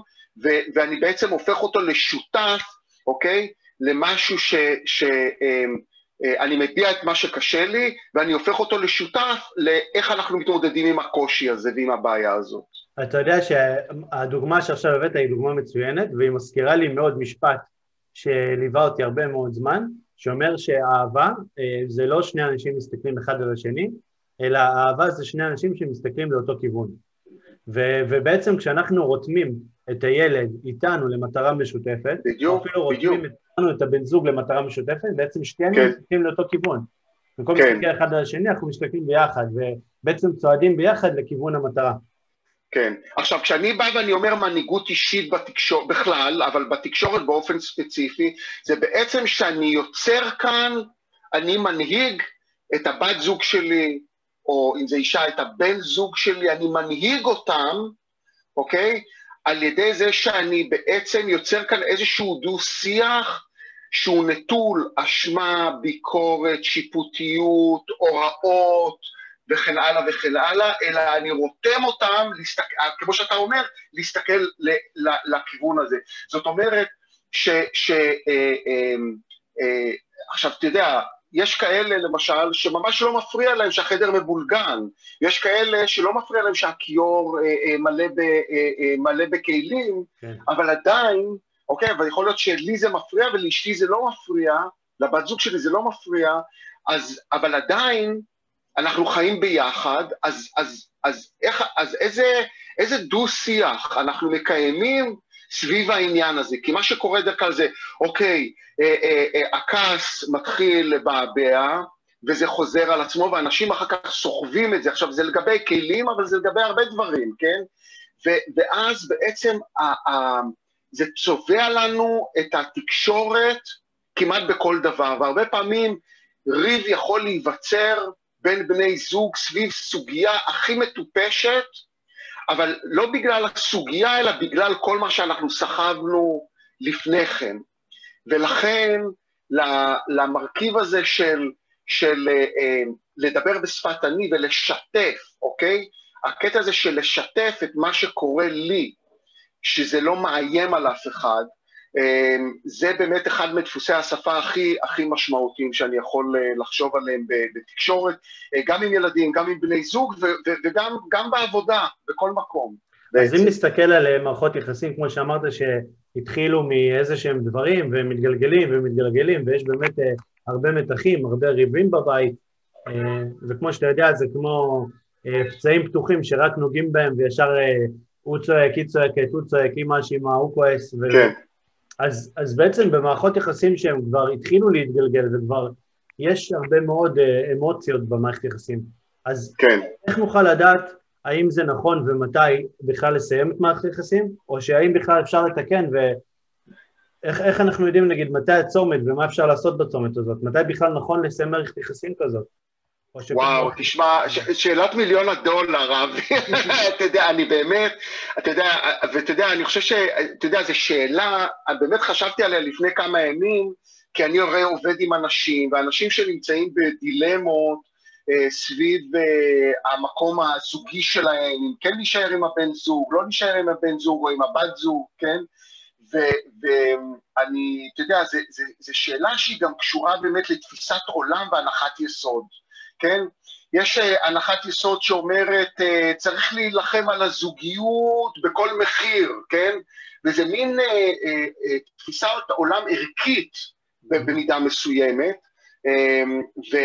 ו, ואני בעצם הופך אותו לשותף, אוקיי? למשהו ש... ש אה, אני מביע את מה שקשה לי, ואני הופך אותו לשותף לאיך אנחנו מתמודדים עם הקושי הזה ועם הבעיה הזאת. אתה יודע שהדוגמה שעכשיו הבאת היא דוגמה מצוינת, והיא מזכירה לי מאוד משפט שליווה אותי הרבה מאוד זמן, שאומר שאהבה אה, זה לא שני אנשים מסתכלים אחד על השני, אלא אהבה זה שני אנשים שמסתכלים לאותו כיוון. ו- ובעצם כשאנחנו רותמים את הילד איתנו למטרה משותפת, בדיוק, אפילו בדיוק. רותמים איתנו את הבן זוג למטרה משותפת, בעצם שתינו כן. מסתכלים לאותו כיוון. במקום כן. להסתכל אחד על השני, אנחנו מסתכלים ביחד, ובעצם צועדים ביחד לכיוון המטרה. כן. עכשיו, כשאני בא ואני אומר מנהיגות אישית בתקשורת, בכלל, אבל בתקשורת באופן ספציפי, זה בעצם שאני יוצר כאן, אני מנהיג את הבת זוג שלי, או אם זה אישה, את הבן זוג שלי, אני מנהיג אותם, אוקיי? על ידי זה שאני בעצם יוצר כאן איזשהו דו-שיח שהוא נטול אשמה, ביקורת, שיפוטיות, הוראות וכן הלאה וכן הלאה, אלא אני רותם אותם, להסתכל, כמו שאתה אומר, להסתכל ל, ל, לכיוון הזה. זאת אומרת, ש... ש אה, אה, אה, עכשיו, אתה יודע, יש כאלה, למשל, שממש לא מפריע להם שהחדר מבולגן, יש כאלה שלא מפריע להם שהכיור אה, אה, מלא, ב, אה, אה, מלא בכלים, כן. אבל עדיין, אוקיי, אבל יכול להיות שלי זה מפריע ולאשתי זה לא מפריע, לבת זוג שלי זה לא מפריע, אז, אבל עדיין אנחנו חיים ביחד, אז, אז, אז, איך, אז איזה, איזה דו-שיח אנחנו מקיימים סביב העניין הזה, כי מה שקורה דרך כלל זה, אוקיי, אה, אה, אה, הכעס מתחיל לבעבע, וזה חוזר על עצמו, ואנשים אחר כך סוחבים את זה. עכשיו, זה לגבי כלים, אבל זה לגבי הרבה דברים, כן? ו- ואז בעצם ה- ה- זה צובע לנו את התקשורת כמעט בכל דבר, והרבה פעמים ריב יכול להיווצר בין בני זוג סביב סוגיה הכי מטופשת, אבל לא בגלל הסוגיה, אלא בגלל כל מה שאנחנו סחבנו לפני כן. ולכן למרכיב הזה של, של אה, אה, לדבר בשפת אני ולשתף, אוקיי? הקטע הזה של לשתף את מה שקורה לי, שזה לא מאיים על אף אחד, אה, זה באמת אחד מדפוסי השפה הכי, הכי משמעותיים שאני יכול לחשוב עליהם בתקשורת, גם עם ילדים, גם עם בני זוג וגם בעבודה, בכל מקום. אז אם נסתכל על מערכות יחסים, כמו שאמרת, שהתחילו מאיזה שהם דברים, והם מתגלגלים ומתגלגלים, ויש באמת הרבה מתחים, הרבה ריבים בבית, וכמו שאתה יודע, זה כמו פצעים פתוחים שרק נוגעים בהם וישר הוא צועק, היא צועקת, הוא צועק, היא מאשימה, הוא כועס. ו... כן. אז, אז בעצם במערכות יחסים שהם כבר התחילו להתגלגל וכבר יש הרבה מאוד אמוציות במערכת יחסים, אז כן. איך נוכל לדעת האם זה נכון ומתי בכלל לסיים את מערכת היחסים, או שהאם בכלל אפשר לתקן ואיך אנחנו יודעים נגיד מתי הצומת ומה אפשר לעשות בצומת הזאת, מתי בכלל נכון לסיים מערכת יחסים כזאת? וואו, תשמע, ש- שאלת מיליון הדולר, אבי, אתה יודע, אני באמת, אתה יודע, ואתה יודע, אני חושב ש... אתה יודע, זו שאלה, באמת חשבתי עליה לפני כמה ימים, כי אני הרי עובד עם אנשים, ואנשים שנמצאים בדילמות אה, סביב אה, המקום הזוגי שלהם, אם כן להישאר עם הבן זוג, לא להישאר עם הבן זוג או עם הבת זוג, כן? ואני, אתה יודע, זו שאלה שהיא גם קשורה באמת לתפיסת עולם והנחת יסוד. כן? יש אה, הנחת יסוד שאומרת, אה, צריך להילחם על הזוגיות בכל מחיר, כן? וזה מין אה, תפיסת עולם ערכית במידה מסוימת, ו,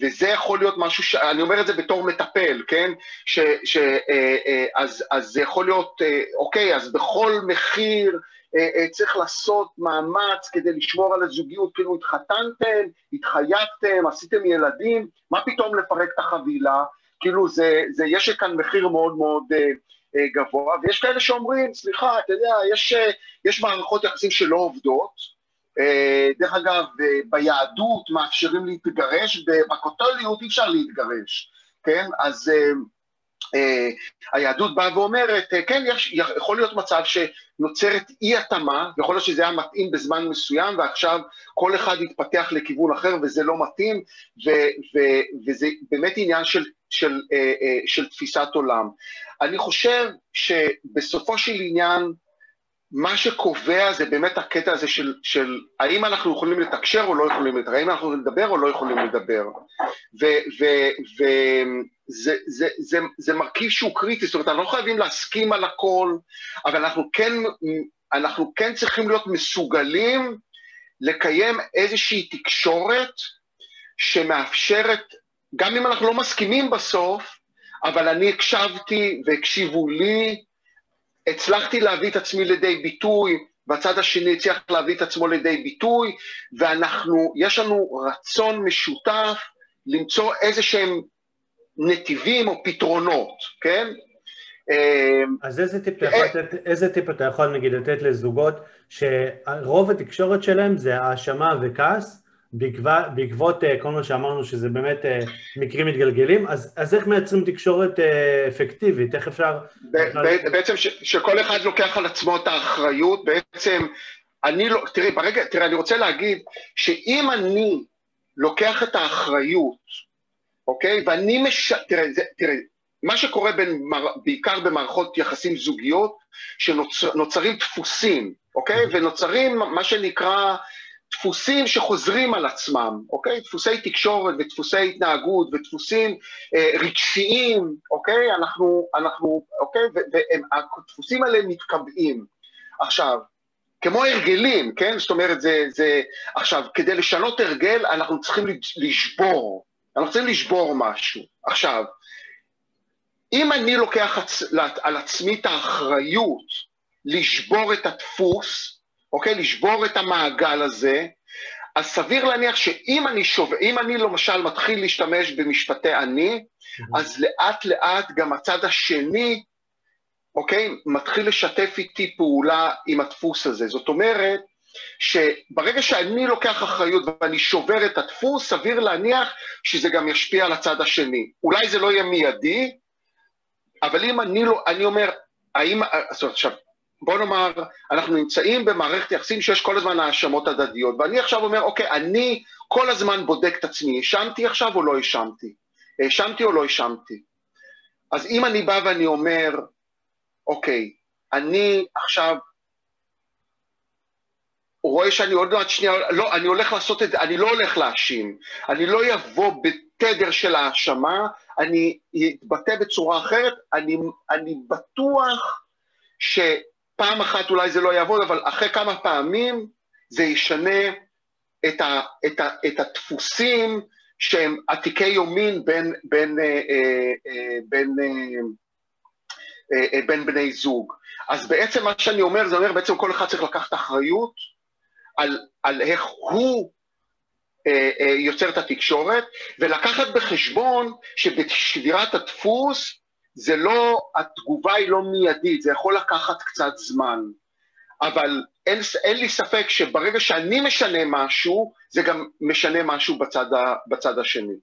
וזה יכול להיות משהו, ש, אני אומר את זה בתור מטפל, כן? ש, ש, אז, אז זה יכול להיות, אוקיי, אז בכל מחיר צריך לעשות מאמץ כדי לשמור על הזוגיות, כאילו התחתנתם, התחייבתם, עשיתם ילדים, מה פתאום לפרק את החבילה? כאילו זה, זה יש כאן מחיר מאוד מאוד אה, אה, גבוה, ויש כאלה שאומרים, סליחה, אתה יודע, יש, אה, יש מערכות יחסים שלא עובדות, אה, דרך אגב, ביהדות מאפשרים להתגרש, בקתוליות אי אפשר להתגרש, כן? אז... אה, היהדות באה ואומרת, אה, כן, יש, יכול להיות מצב שנוצרת אי התאמה, יכול להיות שזה היה מתאים בזמן מסוים ועכשיו כל אחד יתפתח לכיוון אחר וזה לא מתאים, ו, ו, וזה באמת עניין של, של, אה, של תפיסת עולם. אני חושב שבסופו של עניין, מה שקובע זה באמת הקטע הזה של, של האם אנחנו יכולים לתקשר או לא יכולים לתקשר, האם אנחנו יכולים לדבר או לא יכולים לדבר. וזה זה, זה, זה מרכיב שהוא קריטי, זאת אומרת, אנחנו לא חייבים להסכים על הכל, אבל אנחנו כן, אנחנו כן צריכים להיות מסוגלים לקיים איזושהי תקשורת שמאפשרת, גם אם אנחנו לא מסכימים בסוף, אבל אני הקשבתי והקשיבו לי, הצלחתי להביא את עצמי לידי ביטוי, והצד השני הצליח להביא את עצמו לידי ביטוי, ואנחנו, יש לנו רצון משותף למצוא איזה שהם נתיבים או פתרונות, כן? אמ, אז איזה טיפ, אתה יכול אה, לתת, איזה טיפ אתה יכול נגיד לתת לזוגות שרוב התקשורת שלהם זה האשמה וכעס, בעקבות, בעקבות אה, כל מה שאמרנו שזה באמת אה, מקרים מתגלגלים, אז, אז איך מייצרים תקשורת אה, אפקטיבית? איך אפשר... בעצם ש, שכל אחד לוקח על עצמו את האחריות, בעצם אני לא... תראי, ברגע... תראה, אני רוצה להגיד שאם אני לוקח את האחריות, אוקיי? ואני מש... תראה, זה, תראה, מה שקורה בין, בעיקר במערכות יחסים זוגיות, שנוצרים דפוסים, אוקיי? ונוצרים מה שנקרא... דפוסים שחוזרים על עצמם, אוקיי? דפוסי תקשורת ודפוסי התנהגות ודפוסים אה, רגשיים, אוקיי? אנחנו, אנחנו, אוקיי? והדפוסים האלה מתקבעים. עכשיו, כמו הרגלים, כן? זאת אומרת, זה, זה... עכשיו, כדי לשנות הרגל, אנחנו צריכים לשבור. אנחנו צריכים לשבור משהו. עכשיו, אם אני לוקח על עצמי את האחריות לשבור את הדפוס, אוקיי? לשבור את המעגל הזה, אז סביר להניח שאם אני, שוב, אם אני למשל מתחיל להשתמש במשפטי אני, אז לאט לאט גם הצד השני, אוקיי, מתחיל לשתף איתי פעולה עם הדפוס הזה. זאת אומרת, שברגע שאני לוקח אחריות ואני שובר את הדפוס, סביר להניח שזה גם ישפיע על הצד השני. אולי זה לא יהיה מיידי, אבל אם אני לא, אני אומר, האם, אומרת, עכשיו, בוא נאמר, אנחנו נמצאים במערכת יחסים שיש כל הזמן האשמות הדדיות, ואני עכשיו אומר, אוקיי, אני כל הזמן בודק את עצמי, האשמתי עכשיו או לא האשמתי? האשמתי או לא האשמתי? אז אם אני בא ואני אומר, אוקיי, אני עכשיו רואה שאני עוד מעט שנייה, לא, אני הולך לעשות את זה, אני לא הולך להאשים, אני לא אבוא בתדר של האשמה, אני אתבטא בצורה אחרת, אני, אני בטוח שפעם אחת אולי זה לא יעבוד, אבל אחרי כמה פעמים זה ישנה את, ה, את, ה, את הדפוסים שהם עתיקי יומין בין, בין, אה, אה, אה, בין, בין בני זוג. אז בעצם מה שאני אומר, זה אומר בעצם כל אחד צריך לקחת אחריות על, על איך הוא יוצר את התקשורת, ולקחת בחשבון שבשבירת הדפוס זה לא, התגובה היא לא מיידית, זה יכול לקחת קצת זמן. אבל אין, אין לי ספק שברגע שאני משנה משהו, זה גם משנה משהו בצד, ה, בצד השני.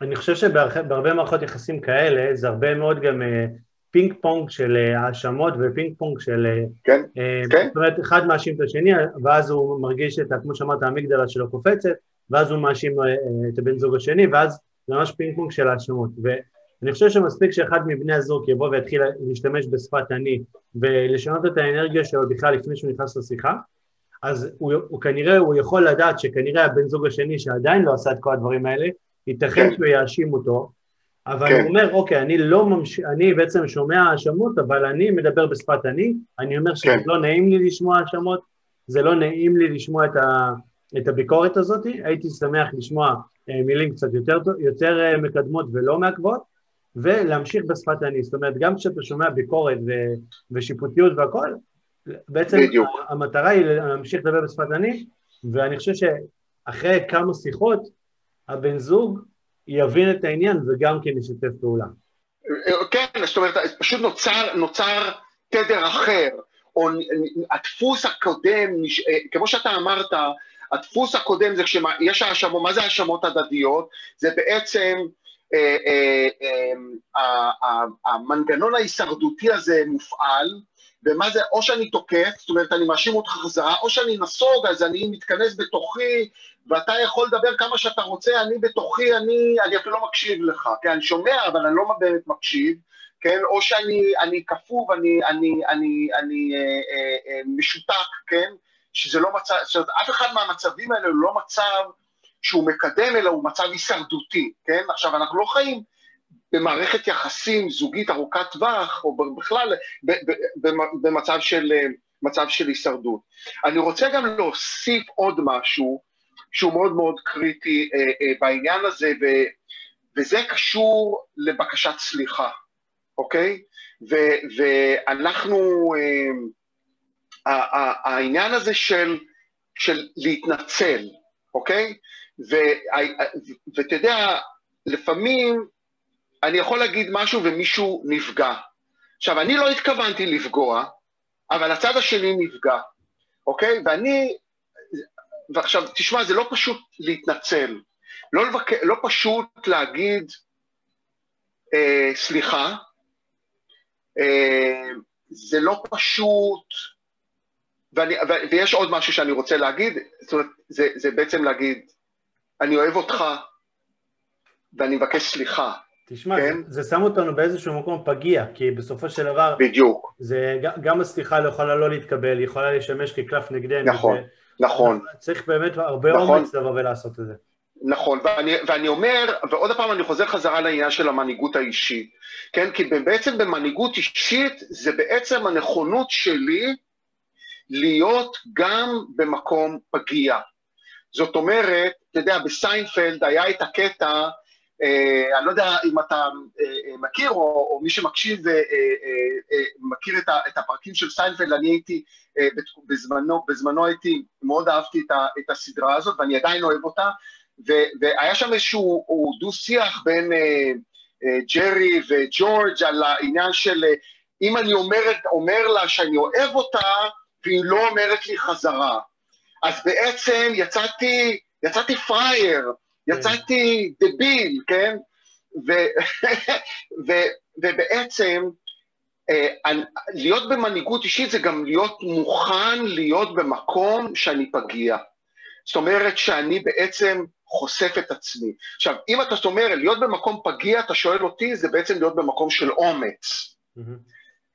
אני חושב שבהרבה מערכות יחסים כאלה, זה הרבה מאוד גם אה, פינג פונג של אה, האשמות ופינג פונג של... אה, כן, כן. זאת אומרת, אחד מאשים את השני, ואז הוא מרגיש את, כמו שאמרת, האמיגדלה שלו קופצת, ואז הוא מאשים את הבן זוג השני, ואז זה ממש פינג פונג של האשמות. ואני חושב שמספיק שאחד מבני הזוג יבוא ויתחיל להשתמש בשפת אני, ולשנות את האנרגיה שלו בכלל לפני שהוא נכנס לשיחה, אז הוא, הוא כנראה, הוא יכול לדעת שכנראה הבן זוג השני שעדיין לא עשה את כל הדברים האלה, ייתכן כן. שהוא יאשים אותו, אבל כן. הוא אומר, אוקיי, אני לא ממש... אני בעצם שומע האשמות, אבל אני מדבר בשפת אני, אני אומר שזה כן. לא נעים לי לשמוע האשמות, זה לא נעים לי לשמוע את, ה, את הביקורת הזאת, הייתי שמח לשמוע אה, מילים קצת יותר, יותר אה, מקדמות ולא מעכבות, ולהמשיך בשפת אני, זאת אומרת, גם כשאתה שומע ביקורת ו, ושיפוטיות והכל, בעצם בדיוק. המטרה היא להמשיך לדבר בשפת אני, ואני חושב שאחרי כמה שיחות, הבן זוג יבין את העניין וגם כן ישתף פעולה. כן, זאת אומרת, פשוט נוצר, נוצר תדר אחר, או הדפוס הקודם, אה, כמו שאתה אמרת, הדפוס הקודם זה כשיש האשמות, מה זה האשמות הדדיות? זה בעצם המנגנון ההישרדותי הזה מופעל, ומה זה, או שאני תוקף, זאת אומרת, אני מאשים אותך חזרה, או שאני נסוג, אז אני מתכנס בתוכי, ואתה יכול לדבר כמה שאתה רוצה, אני בתוכי, אני, אני אפילו לא מקשיב לך, כן, אני שומע, אבל אני לא באמת מקשיב, כן, או שאני כפוף, אני, אני, אני, אני אה, אה, אה, משותק, כן, שזה לא מצב, זאת אומרת, אף אחד מהמצבים האלה הוא לא מצב שהוא מקדם, אלא הוא מצב הישרדותי, כן? עכשיו, אנחנו לא חיים במערכת יחסים זוגית ארוכת טווח, או בכלל במצב של, מצב של הישרדות. אני רוצה גם להוסיף עוד משהו שהוא מאוד מאוד קריטי אה, אה, בעניין הזה, ו, וזה קשור לבקשת סליחה, אוקיי? ו, ואנחנו, אה, העניין הזה של, של להתנצל, אוקיי? ואתה יודע, לפעמים אני יכול להגיד משהו ומישהו נפגע. עכשיו, אני לא התכוונתי לפגוע, אבל הצד השני נפגע, אוקיי? ואני, ועכשיו, תשמע, זה לא פשוט להתנצל. לא, לבק... לא פשוט להגיד אה, סליחה, אה, זה לא פשוט, ואני, ו, ויש עוד משהו שאני רוצה להגיד, זאת אומרת, זה, זה בעצם להגיד, אני אוהב אותך ואני מבקש סליחה. תשמע, כן? זה, זה שם אותנו באיזשהו מקום פגיע, כי בסופו של דבר... בדיוק. זה, גם הסליחה לא יכולה לא להתקבל, היא יכולה לשמש כקלף נגדנו. נכון, ו... נכון. צריך באמת הרבה נכון. אומץ לבוא ולעשות את זה. נכון, ואני, ואני אומר, ועוד פעם אני חוזר חזרה לעניין של המנהיגות האישית, כן? כי בעצם במנהיגות אישית זה בעצם הנכונות שלי להיות גם במקום פגיע. זאת אומרת, אתה יודע, בסיינפלד היה את הקטע אה, אני לא יודע אם אתה אה, מכיר, או, או מי שמקשיב אה, מכיר את, ה, את הפרקים של סיינפלד, אני הייתי, בזמנו, בזמנו הייתי, מאוד אהבתי את, ה, את הסדרה הזאת, ואני עדיין אוהב אותה, ו, והיה שם איזשהו דו-שיח בין ג'רי וג'ורג' על העניין של אם אני אומרת, אומר לה שאני אוהב אותה, והיא לא אומרת לי חזרה. אז בעצם יצאתי, יצאתי פראייר, יצאתי דביל, כן? ו, ו, ובעצם אה, להיות במנהיגות אישית זה גם להיות מוכן להיות במקום שאני פגיע. זאת אומרת שאני בעצם חושף את עצמי. עכשיו, אם אתה אומר להיות במקום פגיע, אתה שואל אותי, זה בעצם להיות במקום של אומץ.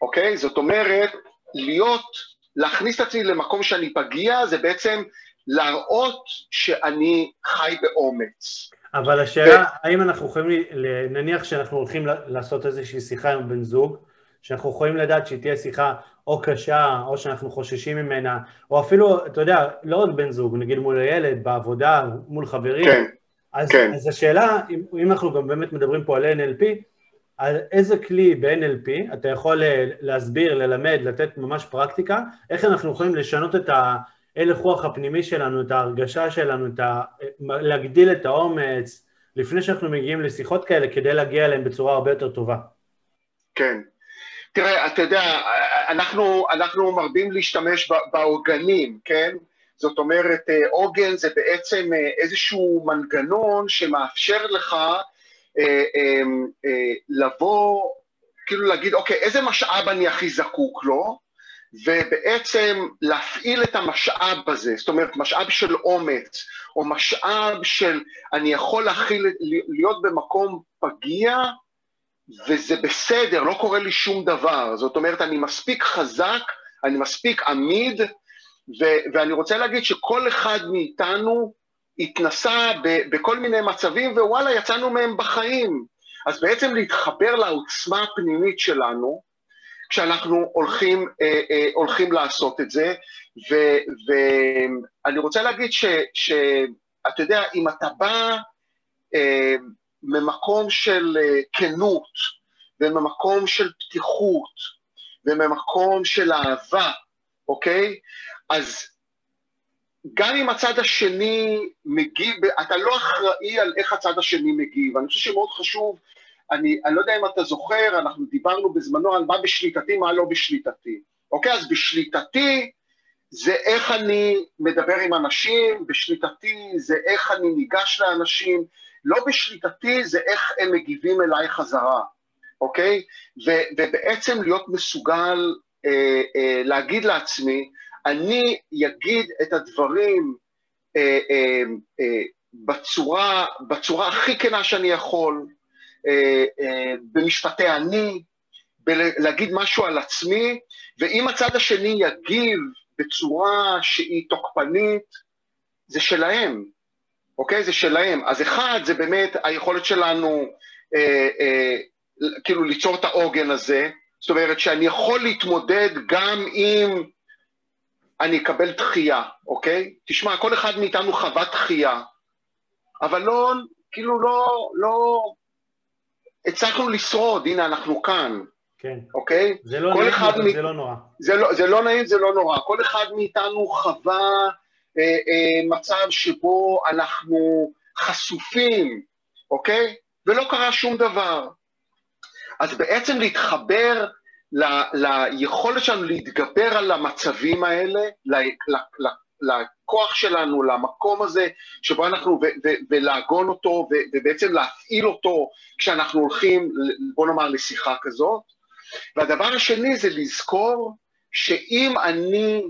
אוקיי? Mm-hmm. Okay? זאת אומרת, להיות, להכניס את עצמי למקום שאני פגיע, זה בעצם להראות שאני חי באומץ. אבל השאלה, ו... האם אנחנו יכולים, נניח שאנחנו הולכים לעשות איזושהי שיחה עם בן זוג, שאנחנו יכולים לדעת שהיא תהיה שיחה או קשה, או שאנחנו חוששים ממנה, או אפילו, אתה יודע, לא רק בן זוג, נגיד מול הילד, בעבודה, מול חברים. כן, אז, כן. אז השאלה, אם, אם אנחנו גם באמת מדברים פה על NLP, על איזה כלי ב-NLP אתה יכול להסביר, ללמד, לתת ממש פרקטיקה, איך אנחנו יכולים לשנות את ה... הלך רוח הפנימי שלנו, את ההרגשה שלנו, את ה... להגדיל את האומץ, לפני שאנחנו מגיעים לשיחות כאלה, כדי להגיע אליהם בצורה הרבה יותר טובה. כן. תראה, אתה יודע, אנחנו, אנחנו מרבים להשתמש בעוגנים, כן? זאת אומרת, עוגן זה בעצם איזשהו מנגנון שמאפשר לך אה, אה, אה, לבוא, כאילו להגיד, אוקיי, איזה משאב אני הכי זקוק לו, ובעצם להפעיל את המשאב הזה, זאת אומרת משאב של אומץ, או משאב של אני יכול להכיל, להיות במקום פגיע וזה בסדר, לא קורה לי שום דבר, זאת אומרת אני מספיק חזק, אני מספיק עמיד, ו- ואני רוצה להגיד שכל אחד מאיתנו התנסה ב- בכל מיני מצבים ווואלה יצאנו מהם בחיים, אז בעצם להתחבר לעוצמה הפנימית שלנו, כשאנחנו הולכים, אה, אה, הולכים לעשות את זה, ו, ואני רוצה להגיד שאתה יודע, אם אתה בא אה, ממקום של אה, כנות, וממקום של פתיחות, וממקום של אהבה, אוקיי? אז גם אם הצד השני מגיב, אתה לא אחראי על איך הצד השני מגיב. אני חושב שמאוד חשוב אני, אני לא יודע אם אתה זוכר, אנחנו דיברנו בזמנו על מה בשליטתי, מה לא בשליטתי. אוקיי, אז בשליטתי זה איך אני מדבר עם אנשים, בשליטתי זה איך אני ניגש לאנשים, לא בשליטתי זה איך הם מגיבים אליי חזרה, אוקיי? ו, ובעצם להיות מסוגל אה, אה, להגיד לעצמי, אני אגיד את הדברים אה, אה, אה, בצורה, בצורה הכי כנה שאני יכול, במשפטי אני, להגיד משהו על עצמי, ואם הצד השני יגיב בצורה שהיא תוקפנית, זה שלהם, אוקיי? זה שלהם. אז אחד, זה באמת היכולת שלנו אה, אה, כאילו ליצור את העוגן הזה, זאת אומרת שאני יכול להתמודד גם אם אני אקבל דחייה, אוקיי? תשמע, כל אחד מאיתנו חווה דחייה, אבל לא, כאילו לא, לא, הצלחנו לשרוד, הנה אנחנו כאן. כן. אוקיי? זה לא נעים, אבל מ... זה לא נורא. זה לא, זה לא נעים, זה לא נורא. כל אחד מאיתנו חווה אה, אה, מצב שבו אנחנו חשופים, אוקיי? ולא קרה שום דבר. אז בעצם להתחבר ל, ליכולת שלנו להתגבר על המצבים האלה, ל, ל, ל, לכוח שלנו, למקום הזה שבו אנחנו, ו- ו- ולעגון אותו ו- ובעצם להפעיל אותו כשאנחנו הולכים, בוא נאמר, לשיחה כזאת. והדבר השני זה לזכור שאם אני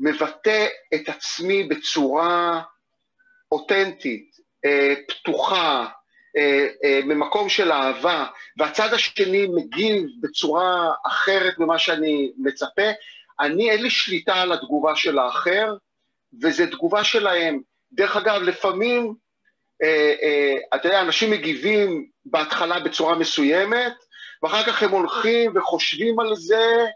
מבטא את עצמי בצורה אותנטית, אה, פתוחה, אה, אה, ממקום של אהבה, והצד השני מגיב בצורה אחרת ממה שאני מצפה, אני אין לי שליטה על התגובה של האחר, וזו תגובה שלהם. דרך אגב, לפעמים, אה, אה, אתה יודע, אנשים מגיבים בהתחלה בצורה מסוימת, ואחר כך הם הולכים וחושבים על זה,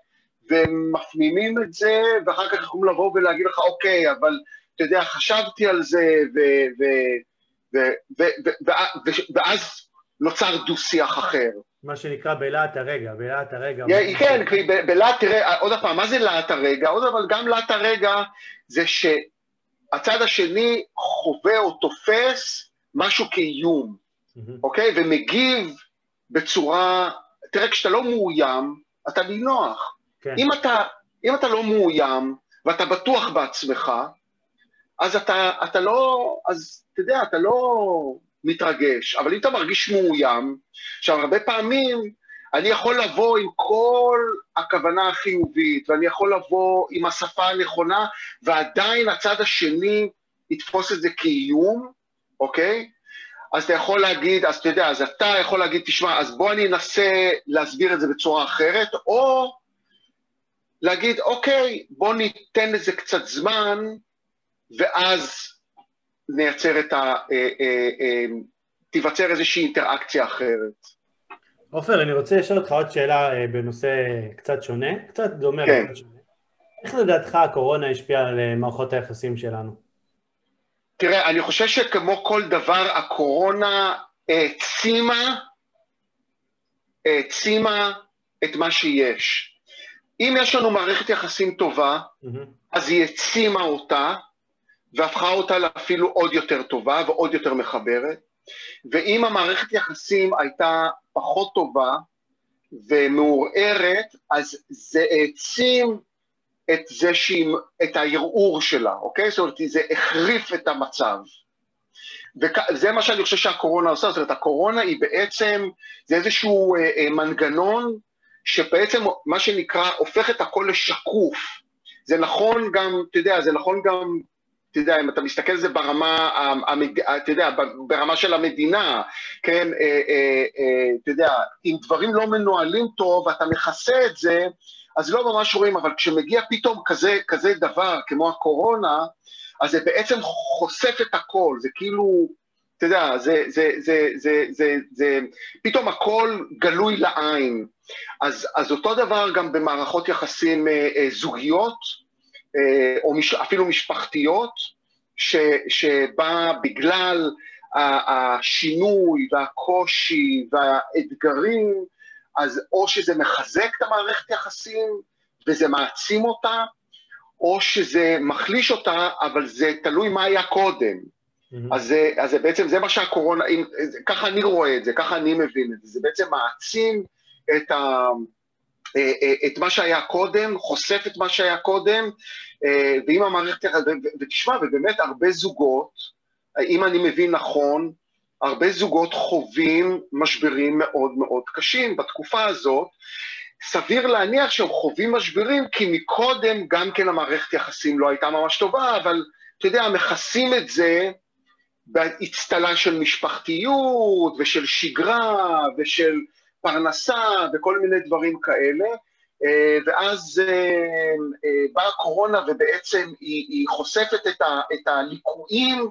ומפנימים את זה, ואחר כך יכולים לבוא ולהגיד לך, אוקיי, אבל אתה יודע, חשבתי על זה, ו, ו, ו ואז נוצר דו-שיח אחר. מה שנקרא בלהט הרגע, בלהט הרגע. כן, כי בלהט הרגע, עוד פעם, מה זה להט הרגע? עוד פעם, גם להט הרגע זה שהצד השני חווה או תופס משהו כאיום, אוקיי? ומגיב בצורה, תראה, כשאתה לא מאוים, אתה נינוח. כן. אם, אתה, אם אתה לא מאוים, ואתה בטוח בעצמך, אז אתה, אתה לא, אז אתה יודע, אתה לא מתרגש, אבל אם אתה מרגיש מאוים, עכשיו הרבה פעמים אני יכול לבוא עם כל הכוונה החיובית, ואני יכול לבוא עם השפה הנכונה, ועדיין הצד השני יתפוס את זה כאיום, אוקיי? אז אתה יכול להגיד, אז אתה יודע, אז אתה יכול להגיד, תשמע, אז בוא אני אנסה להסביר את זה בצורה אחרת, או להגיד, אוקיי, בוא ניתן לזה קצת זמן, ואז נייצר את ה... אה, אה, אה, תיווצר איזושהי אינטראקציה אחרת. עופר, אני רוצה לשאול אותך עוד שאלה בנושא קצת שונה, קצת דומה, כן. קצת שונה. איך לדעתך הקורונה השפיעה על מערכות היחסים שלנו? תראה, אני חושב שכמו כל דבר, הקורונה העצימה, העצימה את מה שיש. אם יש לנו מערכת יחסים טובה, mm-hmm. אז היא העצימה אותה, והפכה אותה לאפילו עוד יותר טובה ועוד יותר מחברת. ואם המערכת יחסים הייתה פחות טובה ומעורערת, אז זה העצים את זה שהיא, את הערעור שלה, אוקיי? זאת אומרת, זה החריף את המצב. וזה מה שאני חושב שהקורונה עושה, זאת אומרת, הקורונה היא בעצם, זה איזשהו אה, אה, מנגנון שבעצם, מה שנקרא, הופך את הכל לשקוף. זה נכון גם, אתה יודע, זה נכון גם, אתה יודע, אם אתה מסתכל על זה ברמה. אתה יודע, ברמה של המדינה, כן, אה, אה, אה, אתה יודע, אם דברים לא מנוהלים טוב ואתה מכסה את זה, אז לא ממש רואים, אבל כשמגיע פתאום כזה, כזה דבר כמו הקורונה, אז זה בעצם חושף את הכל, זה כאילו, אתה יודע, זה, זה, זה, זה, זה, זה, פתאום הכל גלוי לעין. אז, אז אותו דבר גם במערכות יחסים אה, אה, זוגיות, או מש, אפילו משפחתיות, ש, שבה בגלל השינוי והקושי והאתגרים, אז או שזה מחזק את המערכת יחסים וזה מעצים אותה, או שזה מחליש אותה, אבל זה תלוי מה היה קודם. Mm-hmm. אז, אז זה בעצם, זה מה שהקורונה, אם, ככה אני רואה את זה, ככה אני מבין את זה, זה בעצם מעצים את, ה, אה, אה, את מה שהיה קודם, חושף את מה שהיה קודם, אה, ואם המערכת, ותשמע, ובאמת הרבה זוגות, אם אני מבין נכון, הרבה זוגות חווים משברים מאוד מאוד קשים בתקופה הזאת. סביר להניח שהם חווים משברים, כי מקודם גם כן המערכת יחסים לא הייתה ממש טובה, אבל אתה יודע, מכסים את זה באצטלה של משפחתיות ושל שגרה ושל פרנסה וכל מיני דברים כאלה. אה, ואז אה, אה, באה הקורונה ובעצם היא, היא חושפת את, ה, את הליקויים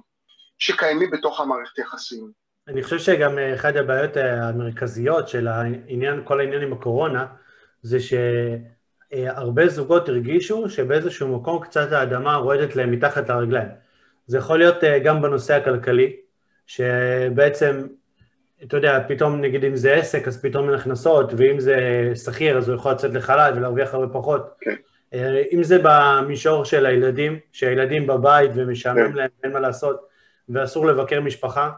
שקיימים בתוך המערכת יחסים. אני חושב שגם אחת הבעיות המרכזיות של העניין, כל העניין עם הקורונה, זה שהרבה זוגות הרגישו שבאיזשהו מקום קצת האדמה רועדת להם מתחת לרגליים. זה יכול להיות גם בנושא הכלכלי, שבעצם, אתה יודע, פתאום נגיד אם זה עסק, אז פתאום אין הכנסות, ואם זה שכיר, אז הוא יכול לצאת לחל"ת ולהרוויח הרבה פחות. כן. אם זה במישור של הילדים, שהילדים בבית ומשעמם. כן. להם, אין מה לעשות, ואסור לבקר משפחה.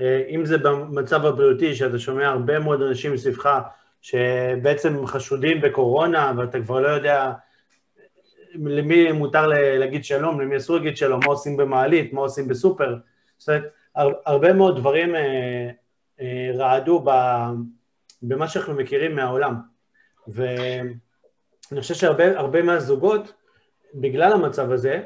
אה, אם זה במצב הבריאותי, שאתה שומע הרבה מאוד אנשים מסביבך שבעצם חשודים בקורונה, ואתה כבר לא יודע למי מותר להגיד שלום, למי אסור להגיד שלום, מה עושים במעלית, מה עושים בסופר. זאת אומרת, הרבה מאוד דברים אה, אה, רעדו במה שאנחנו מכירים מהעולם. ואני חושב שהרבה מהזוגות, בגלל המצב הזה,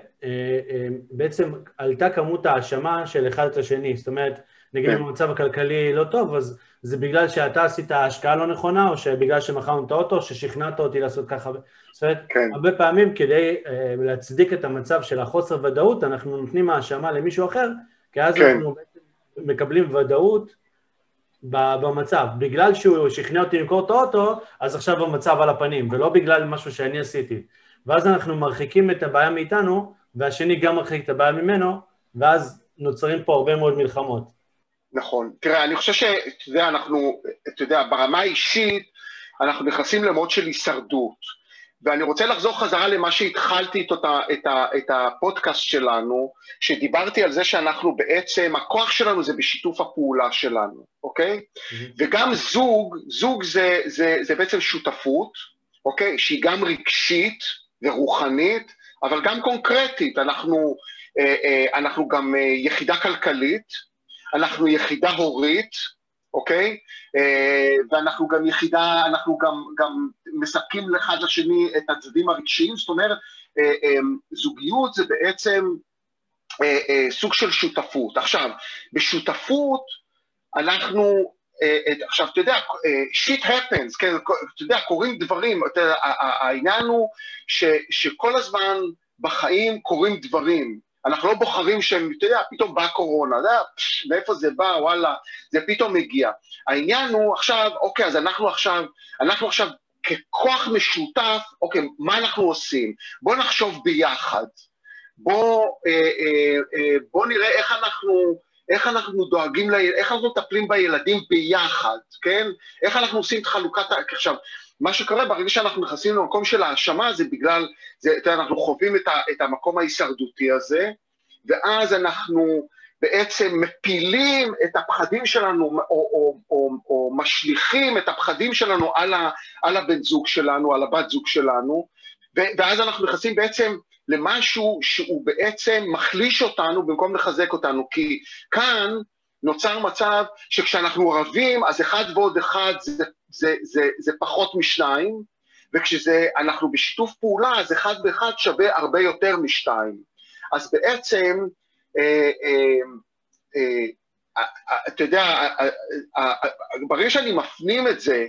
בעצם עלתה כמות ההאשמה של אחד את השני. זאת אומרת, נגיד אם כן. המצב הכלכלי לא טוב, אז זה בגלל שאתה עשית השקעה לא נכונה, או שבגלל שמכרנו את האוטו, או ששכנעת אותי לעשות ככה. זאת אומרת, כן. הרבה פעמים כדי uh, להצדיק את המצב של החוסר ודאות, אנחנו נותנים האשמה למישהו אחר, כי אז כן. אנחנו מקבלים ודאות במצב. בגלל שהוא שכנע אותי למכור את האוטו, אז עכשיו המצב על הפנים, ולא בגלל משהו שאני עשיתי. ואז אנחנו מרחיקים את הבעיה מאיתנו, והשני גם מרחיק את הבעיה ממנו, ואז נוצרים פה הרבה מאוד מלחמות. נכון. תראה, אני חושב שאתה יודע, אנחנו, אתה יודע, ברמה האישית, אנחנו נכנסים למוד של הישרדות. ואני רוצה לחזור חזרה למה שהתחלתי את, אותה, את, ה, את הפודקאסט שלנו, שדיברתי על זה שאנחנו בעצם, הכוח שלנו זה בשיתוף הפעולה שלנו, אוקיי? Mm-hmm. וגם זוג, זוג זה, זה, זה בעצם שותפות, אוקיי? שהיא גם רגשית ורוחנית, אבל גם קונקרטית. אנחנו, אה, אה, אנחנו גם אה, יחידה כלכלית, אנחנו יחידה הורית, אוקיי? אה, ואנחנו גם יחידה, אנחנו גם, גם מספקים לאחד לשני את הצדדים הרגשיים, זאת אומרת, אה, אה, זוגיות זה בעצם סוג של שותפות. עכשיו, בשותפות אנחנו, עכשיו, אתה יודע, shit happens, כן, אתה יודע, קורים דברים, אתה יודע, העניין הוא ש, שכל הזמן בחיים קורים דברים, אנחנו לא בוחרים שהם, אתה יודע, פתאום באה קורונה, אתה יודע, מאיפה זה בא, וואלה, זה פתאום מגיע. העניין הוא עכשיו, אוקיי, אז אנחנו עכשיו, אנחנו עכשיו ככוח משותף, אוקיי, מה אנחנו עושים? בואו נחשוב ביחד. בואו אה, אה, אה, בוא נראה איך אנחנו, איך אנחנו דואגים, לה, איך אנחנו מטפלים בילדים ביחד, כן? איך אנחנו עושים את חלוקת... עכשיו, מה שקורה ברגע שאנחנו נכנסים למקום של האשמה זה בגלל, זה, אתה אנחנו חווים את, ה, את המקום ההישרדותי הזה, ואז אנחנו בעצם מפילים את הפחדים שלנו, או, או, או, או משליכים את הפחדים שלנו על, ה, על הבן זוג שלנו, על הבת זוג שלנו, ואז אנחנו נכנסים בעצם למשהו שהוא בעצם מחליש אותנו במקום לחזק אותנו, כי כאן נוצר מצב שכשאנחנו רבים, אז אחד ועוד אחד זה, זה, זה, זה פחות משניים, וכשאנחנו בשיתוף פעולה, אז אחד ואחד שווה הרבה יותר משתיים. אז בעצם, אה, אה, אה, אתה יודע, ברגע שאני מפנים את זה,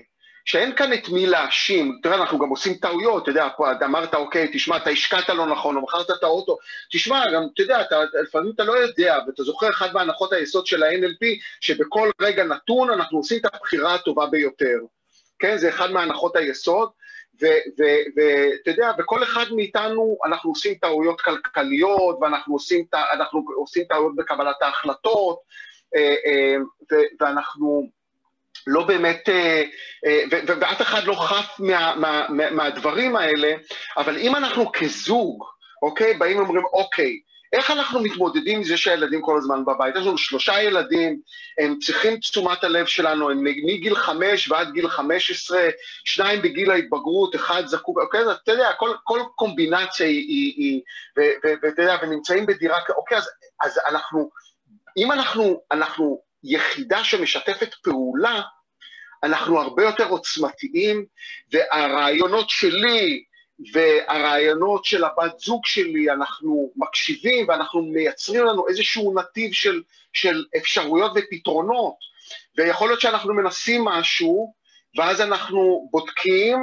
שאין כאן את מי להאשים, תראה, אנחנו גם עושים טעויות, אתה יודע, פה אמרת, אוקיי, תשמע, אתה השקעת לא נכון, או מכרת את האוטו, תשמע, גם, אתה יודע, אתה, לפעמים אתה לא יודע, ואתה זוכר אחת מהנחות היסוד של ה-NLP, שבכל רגע נתון אנחנו עושים את הבחירה הטובה ביותר, כן, זה אחד מהנחות היסוד, ואתה יודע, וכל אחד מאיתנו, אנחנו עושים טעויות כלכליות, ואנחנו עושים, אנחנו עושים טעויות בקבלת ההחלטות, אה, אה, ואנחנו לא באמת, אה, ואף אחד לא חף מה, מה, מה, מהדברים האלה, אבל אם אנחנו כזוג, אוקיי, באים ואומרים, אוקיי, איך אנחנו מתמודדים עם זה שהילדים כל הזמן בבית? יש לנו שלושה ילדים, הם צריכים תשומת הלב שלנו, הם מגיל חמש ועד גיל חמש עשרה, שניים בגיל ההתבגרות, אחד זקוק, אוקיי, אז אתה יודע, כל, כל קומבינציה היא, היא, היא ואתה יודע, ונמצאים בדירה, אוקיי, אז, אז אנחנו, אם אנחנו, אנחנו יחידה שמשתפת פעולה, אנחנו הרבה יותר עוצמתיים, והרעיונות שלי, והרעיונות של הבת זוג שלי, אנחנו מקשיבים ואנחנו מייצרים לנו איזשהו נתיב של, של אפשרויות ופתרונות, ויכול להיות שאנחנו מנסים משהו, ואז אנחנו בודקים,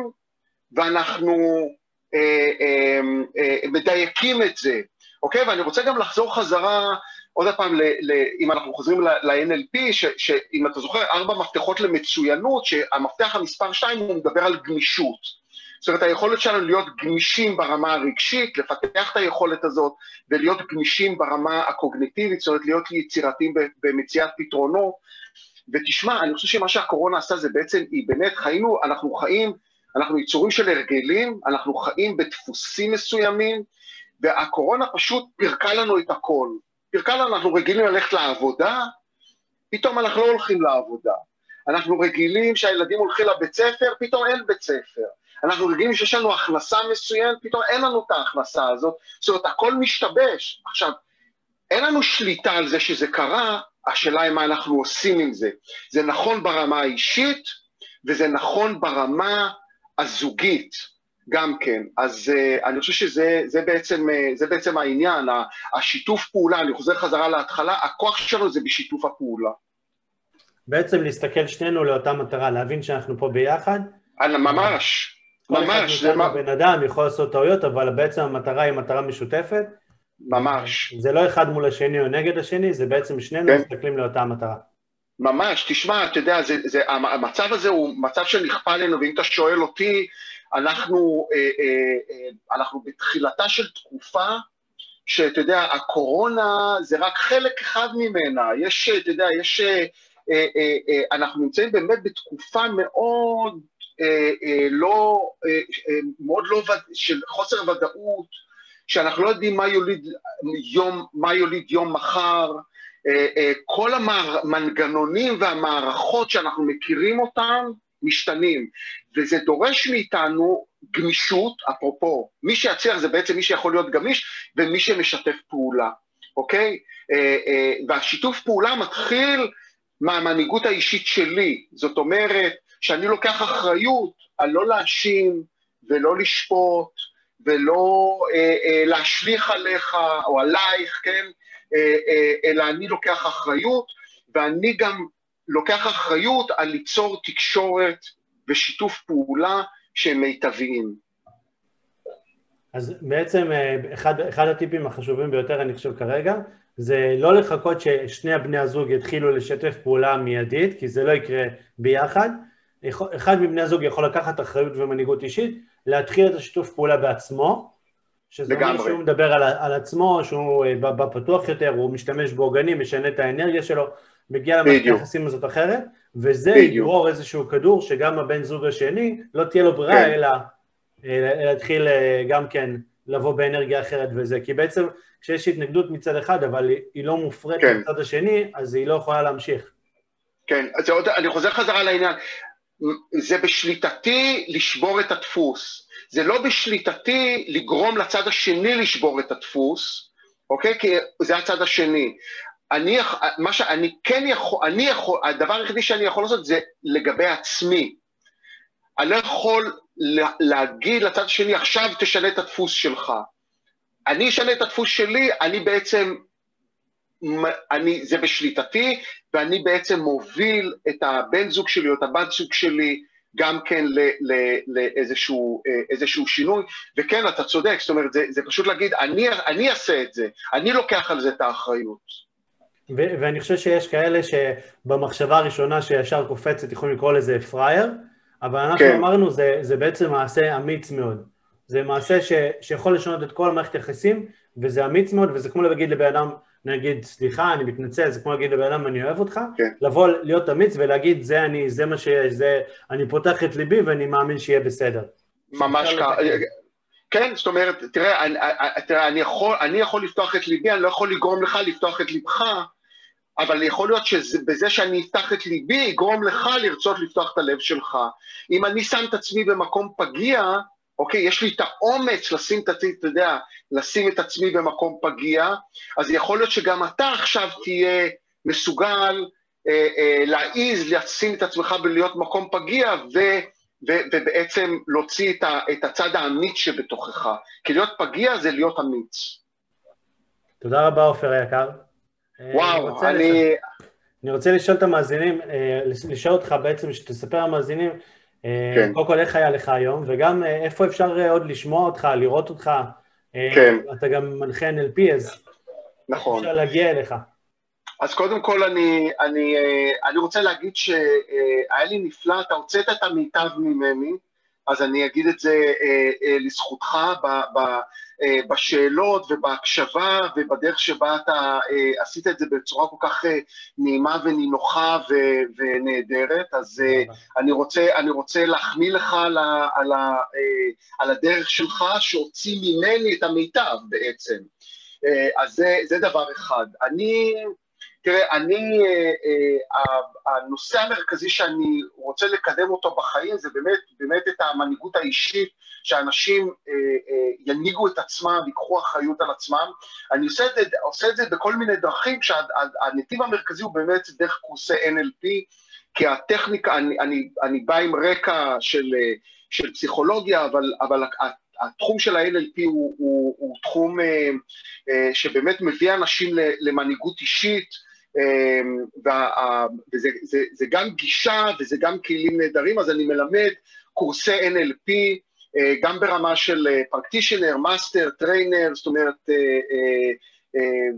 ואנחנו אה, אה, אה, מדייקים את זה, אוקיי? ואני רוצה גם לחזור חזרה, עוד פעם, ל, ל, אם אנחנו חוזרים ל-NLP, שאם אתה זוכר, ארבע מפתחות למצוינות, שהמפתח המספר שתיים הוא מדבר על גמישות. זאת אומרת, היכולת שלנו להיות גמישים ברמה הרגשית, לפתח את היכולת הזאת ולהיות גמישים ברמה הקוגניטיבית, זאת אומרת, להיות יצירתיים במציאת פתרונות. ותשמע, אני חושב שמה שהקורונה עשתה זה בעצם, היא באמת, חיינו, אנחנו חיים, אנחנו יצורים של הרגלים, אנחנו חיים בדפוסים מסוימים, והקורונה פשוט פירקה לנו את הכל. לנו, אנחנו רגילים ללכת לעבודה, פתאום אנחנו לא הולכים לעבודה. אנחנו רגילים שהילדים הולכים לבית ספר, פתאום אין בית ספר. אנחנו רגילים שיש לנו הכנסה מסוימת, פתאום אין לנו את ההכנסה הזאת, זאת אומרת, הכל משתבש. עכשיו, אין לנו שליטה על זה שזה קרה, השאלה היא מה אנחנו עושים עם זה. זה נכון ברמה האישית, וזה נכון ברמה הזוגית. גם כן. אז uh, אני חושב שזה זה בעצם, uh, זה בעצם העניין, השיתוף פעולה, אני חוזר חזרה להתחלה, הכוח שלנו זה בשיתוף הפעולה. בעצם להסתכל שנינו לאותה מטרה, להבין שאנחנו פה ביחד. ממש. ממש. זה מה... בן אדם יכול לעשות טעויות, אבל בעצם המטרה היא מטרה משותפת. ממש. זה לא אחד מול השני או נגד השני, זה בעצם שנינו כן. מסתכלים לאותה מטרה. ממש, תשמע, אתה יודע, זה, זה, המצב הזה הוא מצב שנכפה עלינו, ואם אתה שואל אותי, אנחנו, אה, אה, אה, אנחנו בתחילתה של תקופה שאתה יודע, הקורונה זה רק חלק אחד ממנה, יש, אתה יודע, יש, אנחנו נמצאים באמת בתקופה מאוד לא, מאוד לא, של חוסר ודאות, שאנחנו לא יודעים מה יוליד יום, מה יוליד יום מחר, כל המנגנונים והמערכות שאנחנו מכירים אותם משתנים, וזה דורש מאיתנו גמישות, אפרופו, מי שיצליח זה בעצם מי שיכול להיות גמיש ומי שמשתף פעולה, אוקיי? אה, אה, והשיתוף פעולה מתחיל מהמנהיגות האישית שלי, זאת אומרת שאני לוקח אחריות על לא להאשים ולא לשפוט ולא אה, אה, להשליך עליך או עלייך, כן? אה, אה, אלא אני לוקח אחריות ואני גם לוקח אחריות על ליצור תקשורת ושיתוף פעולה שהם מיטביים. אז בעצם אה, אחד, אחד הטיפים החשובים ביותר, אני חושב כרגע, זה לא לחכות ששני הבני הזוג יתחילו לשתף פעולה מיידית, כי זה לא יקרה ביחד. אחד מבני הזוג יכול לקחת אחריות ומנהיגות אישית, להתחיל את השיתוף פעולה בעצמו, שזה אומר שהוא מדבר על, על עצמו, שהוא אה, בא פתוח יותר, הוא משתמש בעוגנים, משנה את האנרגיה שלו, מגיע למערכת היחסים הזאת אחרת, וזה יגרור איזשהו כדור שגם הבן זוג השני, לא תהיה לו ברירה כן. אלא להתחיל אה, גם כן לבוא באנרגיה אחרת וזה, כי בעצם כשיש התנגדות מצד אחד, אבל היא לא מופרטת כן. מצד השני, אז היא לא יכולה להמשיך. כן, אז עוד, אני חוזר חזרה לעניין. זה בשליטתי לשבור את הדפוס. זה לא בשליטתי לגרום לצד השני לשבור את הדפוס, אוקיי? כי זה הצד השני. אני, מה שאני כן יכול, אני יכול, הדבר היחידי שאני יכול לעשות זה לגבי עצמי. אני לא יכול להגיד לצד השני, עכשיו תשנה את הדפוס שלך. אני אשנה את הדפוס שלי, אני בעצם, אני, זה בשליטתי, ואני בעצם מוביל את הבן זוג שלי או את הבת זוג שלי גם כן לאיזשהו אה, שינוי, וכן, אתה צודק, זאת אומרת, זה, זה פשוט להגיד, אני, אני אעשה את זה, אני לוקח על זה את האחריות. ו- ואני חושב שיש כאלה שבמחשבה הראשונה שישר קופצת יכולים לקרוא לזה פראייר, אבל אנחנו כן. אמרנו זה, זה בעצם מעשה אמיץ מאוד. זה מעשה ש, שיכול לשנות את כל המערכת היחסים, וזה אמיץ מאוד, וזה כמו להגיד לבן אדם, נגיד, סליחה, אני מתנצל, זה כמו להגיד לבן אדם, אני אוהב אותך, כן. לבוא, להיות אמיץ ולהגיד, זה אני, זה מה שיש, זה, אני פותח את ליבי ואני מאמין שיהיה בסדר. ממש ככה. כן, זאת אומרת, תראה, אני, תראה אני, יכול, אני יכול לפתוח את ליבי, אני לא יכול לגרום לך לפתוח את ליבך, אבל יכול להיות שבזה שאני אפתח את ליבי, יגרום לך לרצות לפתוח את הלב שלך. אם אני שם את עצמי במקום פגיע, אוקיי, יש לי את האומץ לשים את עצמי, אתה יודע, לשים את עצמי במקום פגיע, אז יכול להיות שגם אתה עכשיו תהיה מסוגל אה, אה, להעיז לשים את עצמך ולהיות מקום פגיע, ו, ו, ובעצם להוציא את, ה, את הצד האמיץ שבתוכך. כי להיות פגיע זה להיות אמיץ. תודה רבה, עופר היקר. וואו, אני... אני... אני רוצה לשאול את המאזינים, אה, לשאול אותך בעצם, שתספר למאזינים, אה, כן. קודם כל איך היה לך היום, וגם אה, איפה אפשר עוד לשמוע אותך, לראות אותך. כן. אתה גם מנחה NLP, אז נכון. אפשר להגיע אליך. אז קודם כל אני, אני, אני רוצה להגיד שהיה לי נפלא, אתה הוצאת את המיטב ממני, אז אני אגיד את זה לזכותך ב, ב, אה, בשאלות ובהקשבה ובדרך שבה אתה אה, עשית את זה בצורה כל כך אה, נעימה ונינוחה ונהדרת, אז אני רוצה, אני רוצה להחמיא לך על, ה, על, ה, על הדרך שלך שהוציא ממני את המיטב בעצם. אז זה, זה דבר אחד. אני, תראה, אני, הנושא המרכזי שאני רוצה לקדם אותו בחיים זה באמת, באמת את המנהיגות האישית שאנשים אה, אה, ינהיגו את עצמם, ייקחו אחריות על עצמם. אני עושה את, זה, עושה את זה בכל מיני דרכים, כשהנתיב המרכזי הוא באמת דרך קורסי NLP, כי הטכניקה, אני, אני, אני בא עם רקע של, אה, של פסיכולוגיה, אבל, אבל התחום של ה-NLP הוא, הוא, הוא תחום אה, אה, שבאמת מביא אנשים למנהיגות אישית, אה, וזה זה, זה גם גישה וזה גם כלים נהדרים, אז אני מלמד קורסי NLP, אה, גם ברמה של practitioner, master, trainer, זאת אומרת, אה, אה,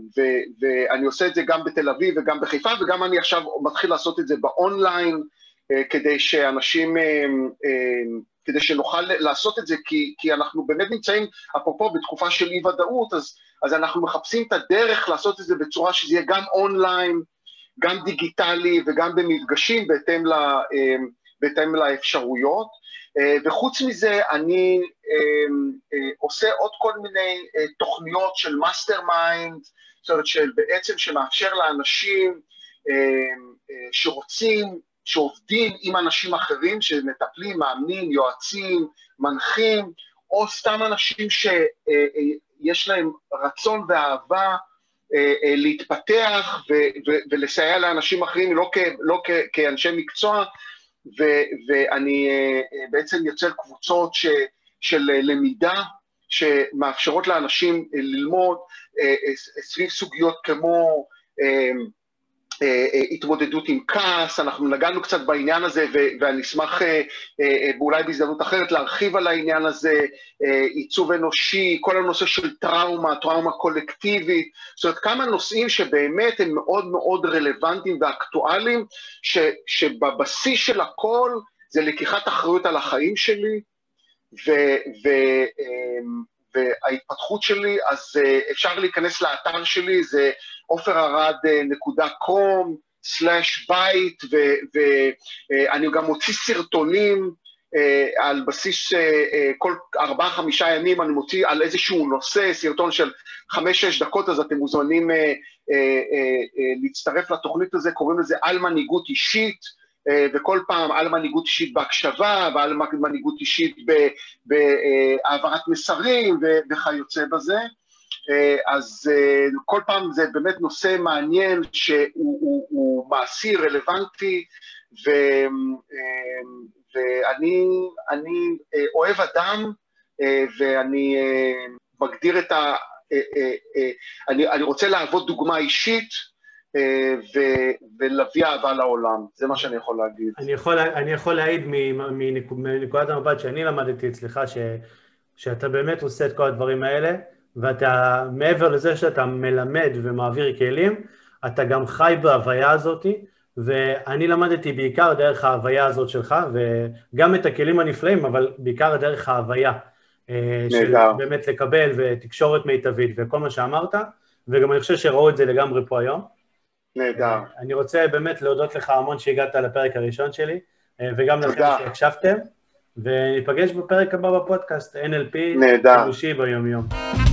ואני עושה את זה גם בתל אביב וגם בחיפה, וגם אני עכשיו מתחיל לעשות את זה באונליין, כדי שאנשים, כדי שנוכל לעשות את זה, כי, כי אנחנו באמת נמצאים, אפרופו, בתקופה של אי-ודאות, אז אז אנחנו מחפשים את הדרך לעשות את זה בצורה שזה יהיה גם אונליין, גם דיגיטלי וגם במפגשים בהתאם, לה, אה, בהתאם לאפשרויות. אה, וחוץ מזה, אני עושה עוד כל מיני תוכניות של mastermind, זאת אומרת, של בעצם שמאפשר לאנשים שרוצים, שעובדים עם אנשים אחרים, שמטפלים, מאמנים, יועצים, מנחים, או סתם אנשים שיש להם רצון ואהבה אה, אה, להתפתח ולסייע לאנשים אחרים, לא, לא כאנשי מקצוע, ואני אה, בעצם יוצר קבוצות ש, של למידה שמאפשרות לאנשים ללמוד סביב סוגיות כמו אה, אה, התמודדות עם כעס, אנחנו נגענו קצת בעניין הזה ואני אשמח אה, אולי בהזדמנות אחרת להרחיב על העניין הזה, עיצוב אנושי, כל הנושא של טראומה, טראומה קולקטיבית, זאת אומרת כמה נושאים שבאמת הם מאוד מאוד רלוונטיים ואקטואליים, ש, שבבסיס של הכל זה לקיחת אחריות על החיים שלי, ו, ו, וההתפתחות שלי, אז אפשר להיכנס לאתר שלי, זה עופר.ארד.com, סלאש בית, ואני גם מוציא סרטונים אה, על בסיס אה, אה, כל ארבעה-חמישה ימים, אני מוציא על איזשהו נושא, סרטון של חמש-שש דקות, אז אתם מוזמנים להצטרף לתוכנית הזה, קוראים לזה על מנהיגות אישית. וכל פעם על מנהיגות אישית בהקשבה ועל מנהיגות אישית בהעברת מסרים וכיוצא בזה. אה, אז אה, כל פעם זה באמת נושא מעניין שהוא הוא, הוא מעשי, רלוונטי, ו, אה, ואני אוהב אדם, ואני מגדיר את ה... אני, אני רוצה להוות דוגמה אישית, ו, ולהביא אהבה לעולם, זה מה שאני יכול להגיד. אני יכול, אני יכול להעיד מנקודת המבט שאני למדתי אצלך, ש, שאתה באמת עושה את כל הדברים האלה, ואתה, מעבר לזה שאתה מלמד ומעביר כלים, אתה גם חי בהוויה הזאת, ואני למדתי בעיקר דרך ההוויה הזאת שלך, וגם את הכלים הנפלאים, אבל בעיקר דרך ההוויה. אה, של באמת לקבל ותקשורת מיטבית וכל מה שאמרת, וגם אני חושב שראו את זה לגמרי פה היום. נהדר. אני רוצה באמת להודות לך המון שהגעת לפרק הראשון שלי, אה, וגם לכם שהקשבתם, וניפגש בפרק הבא בפודקאסט, NLP, נהדר. ביום יום.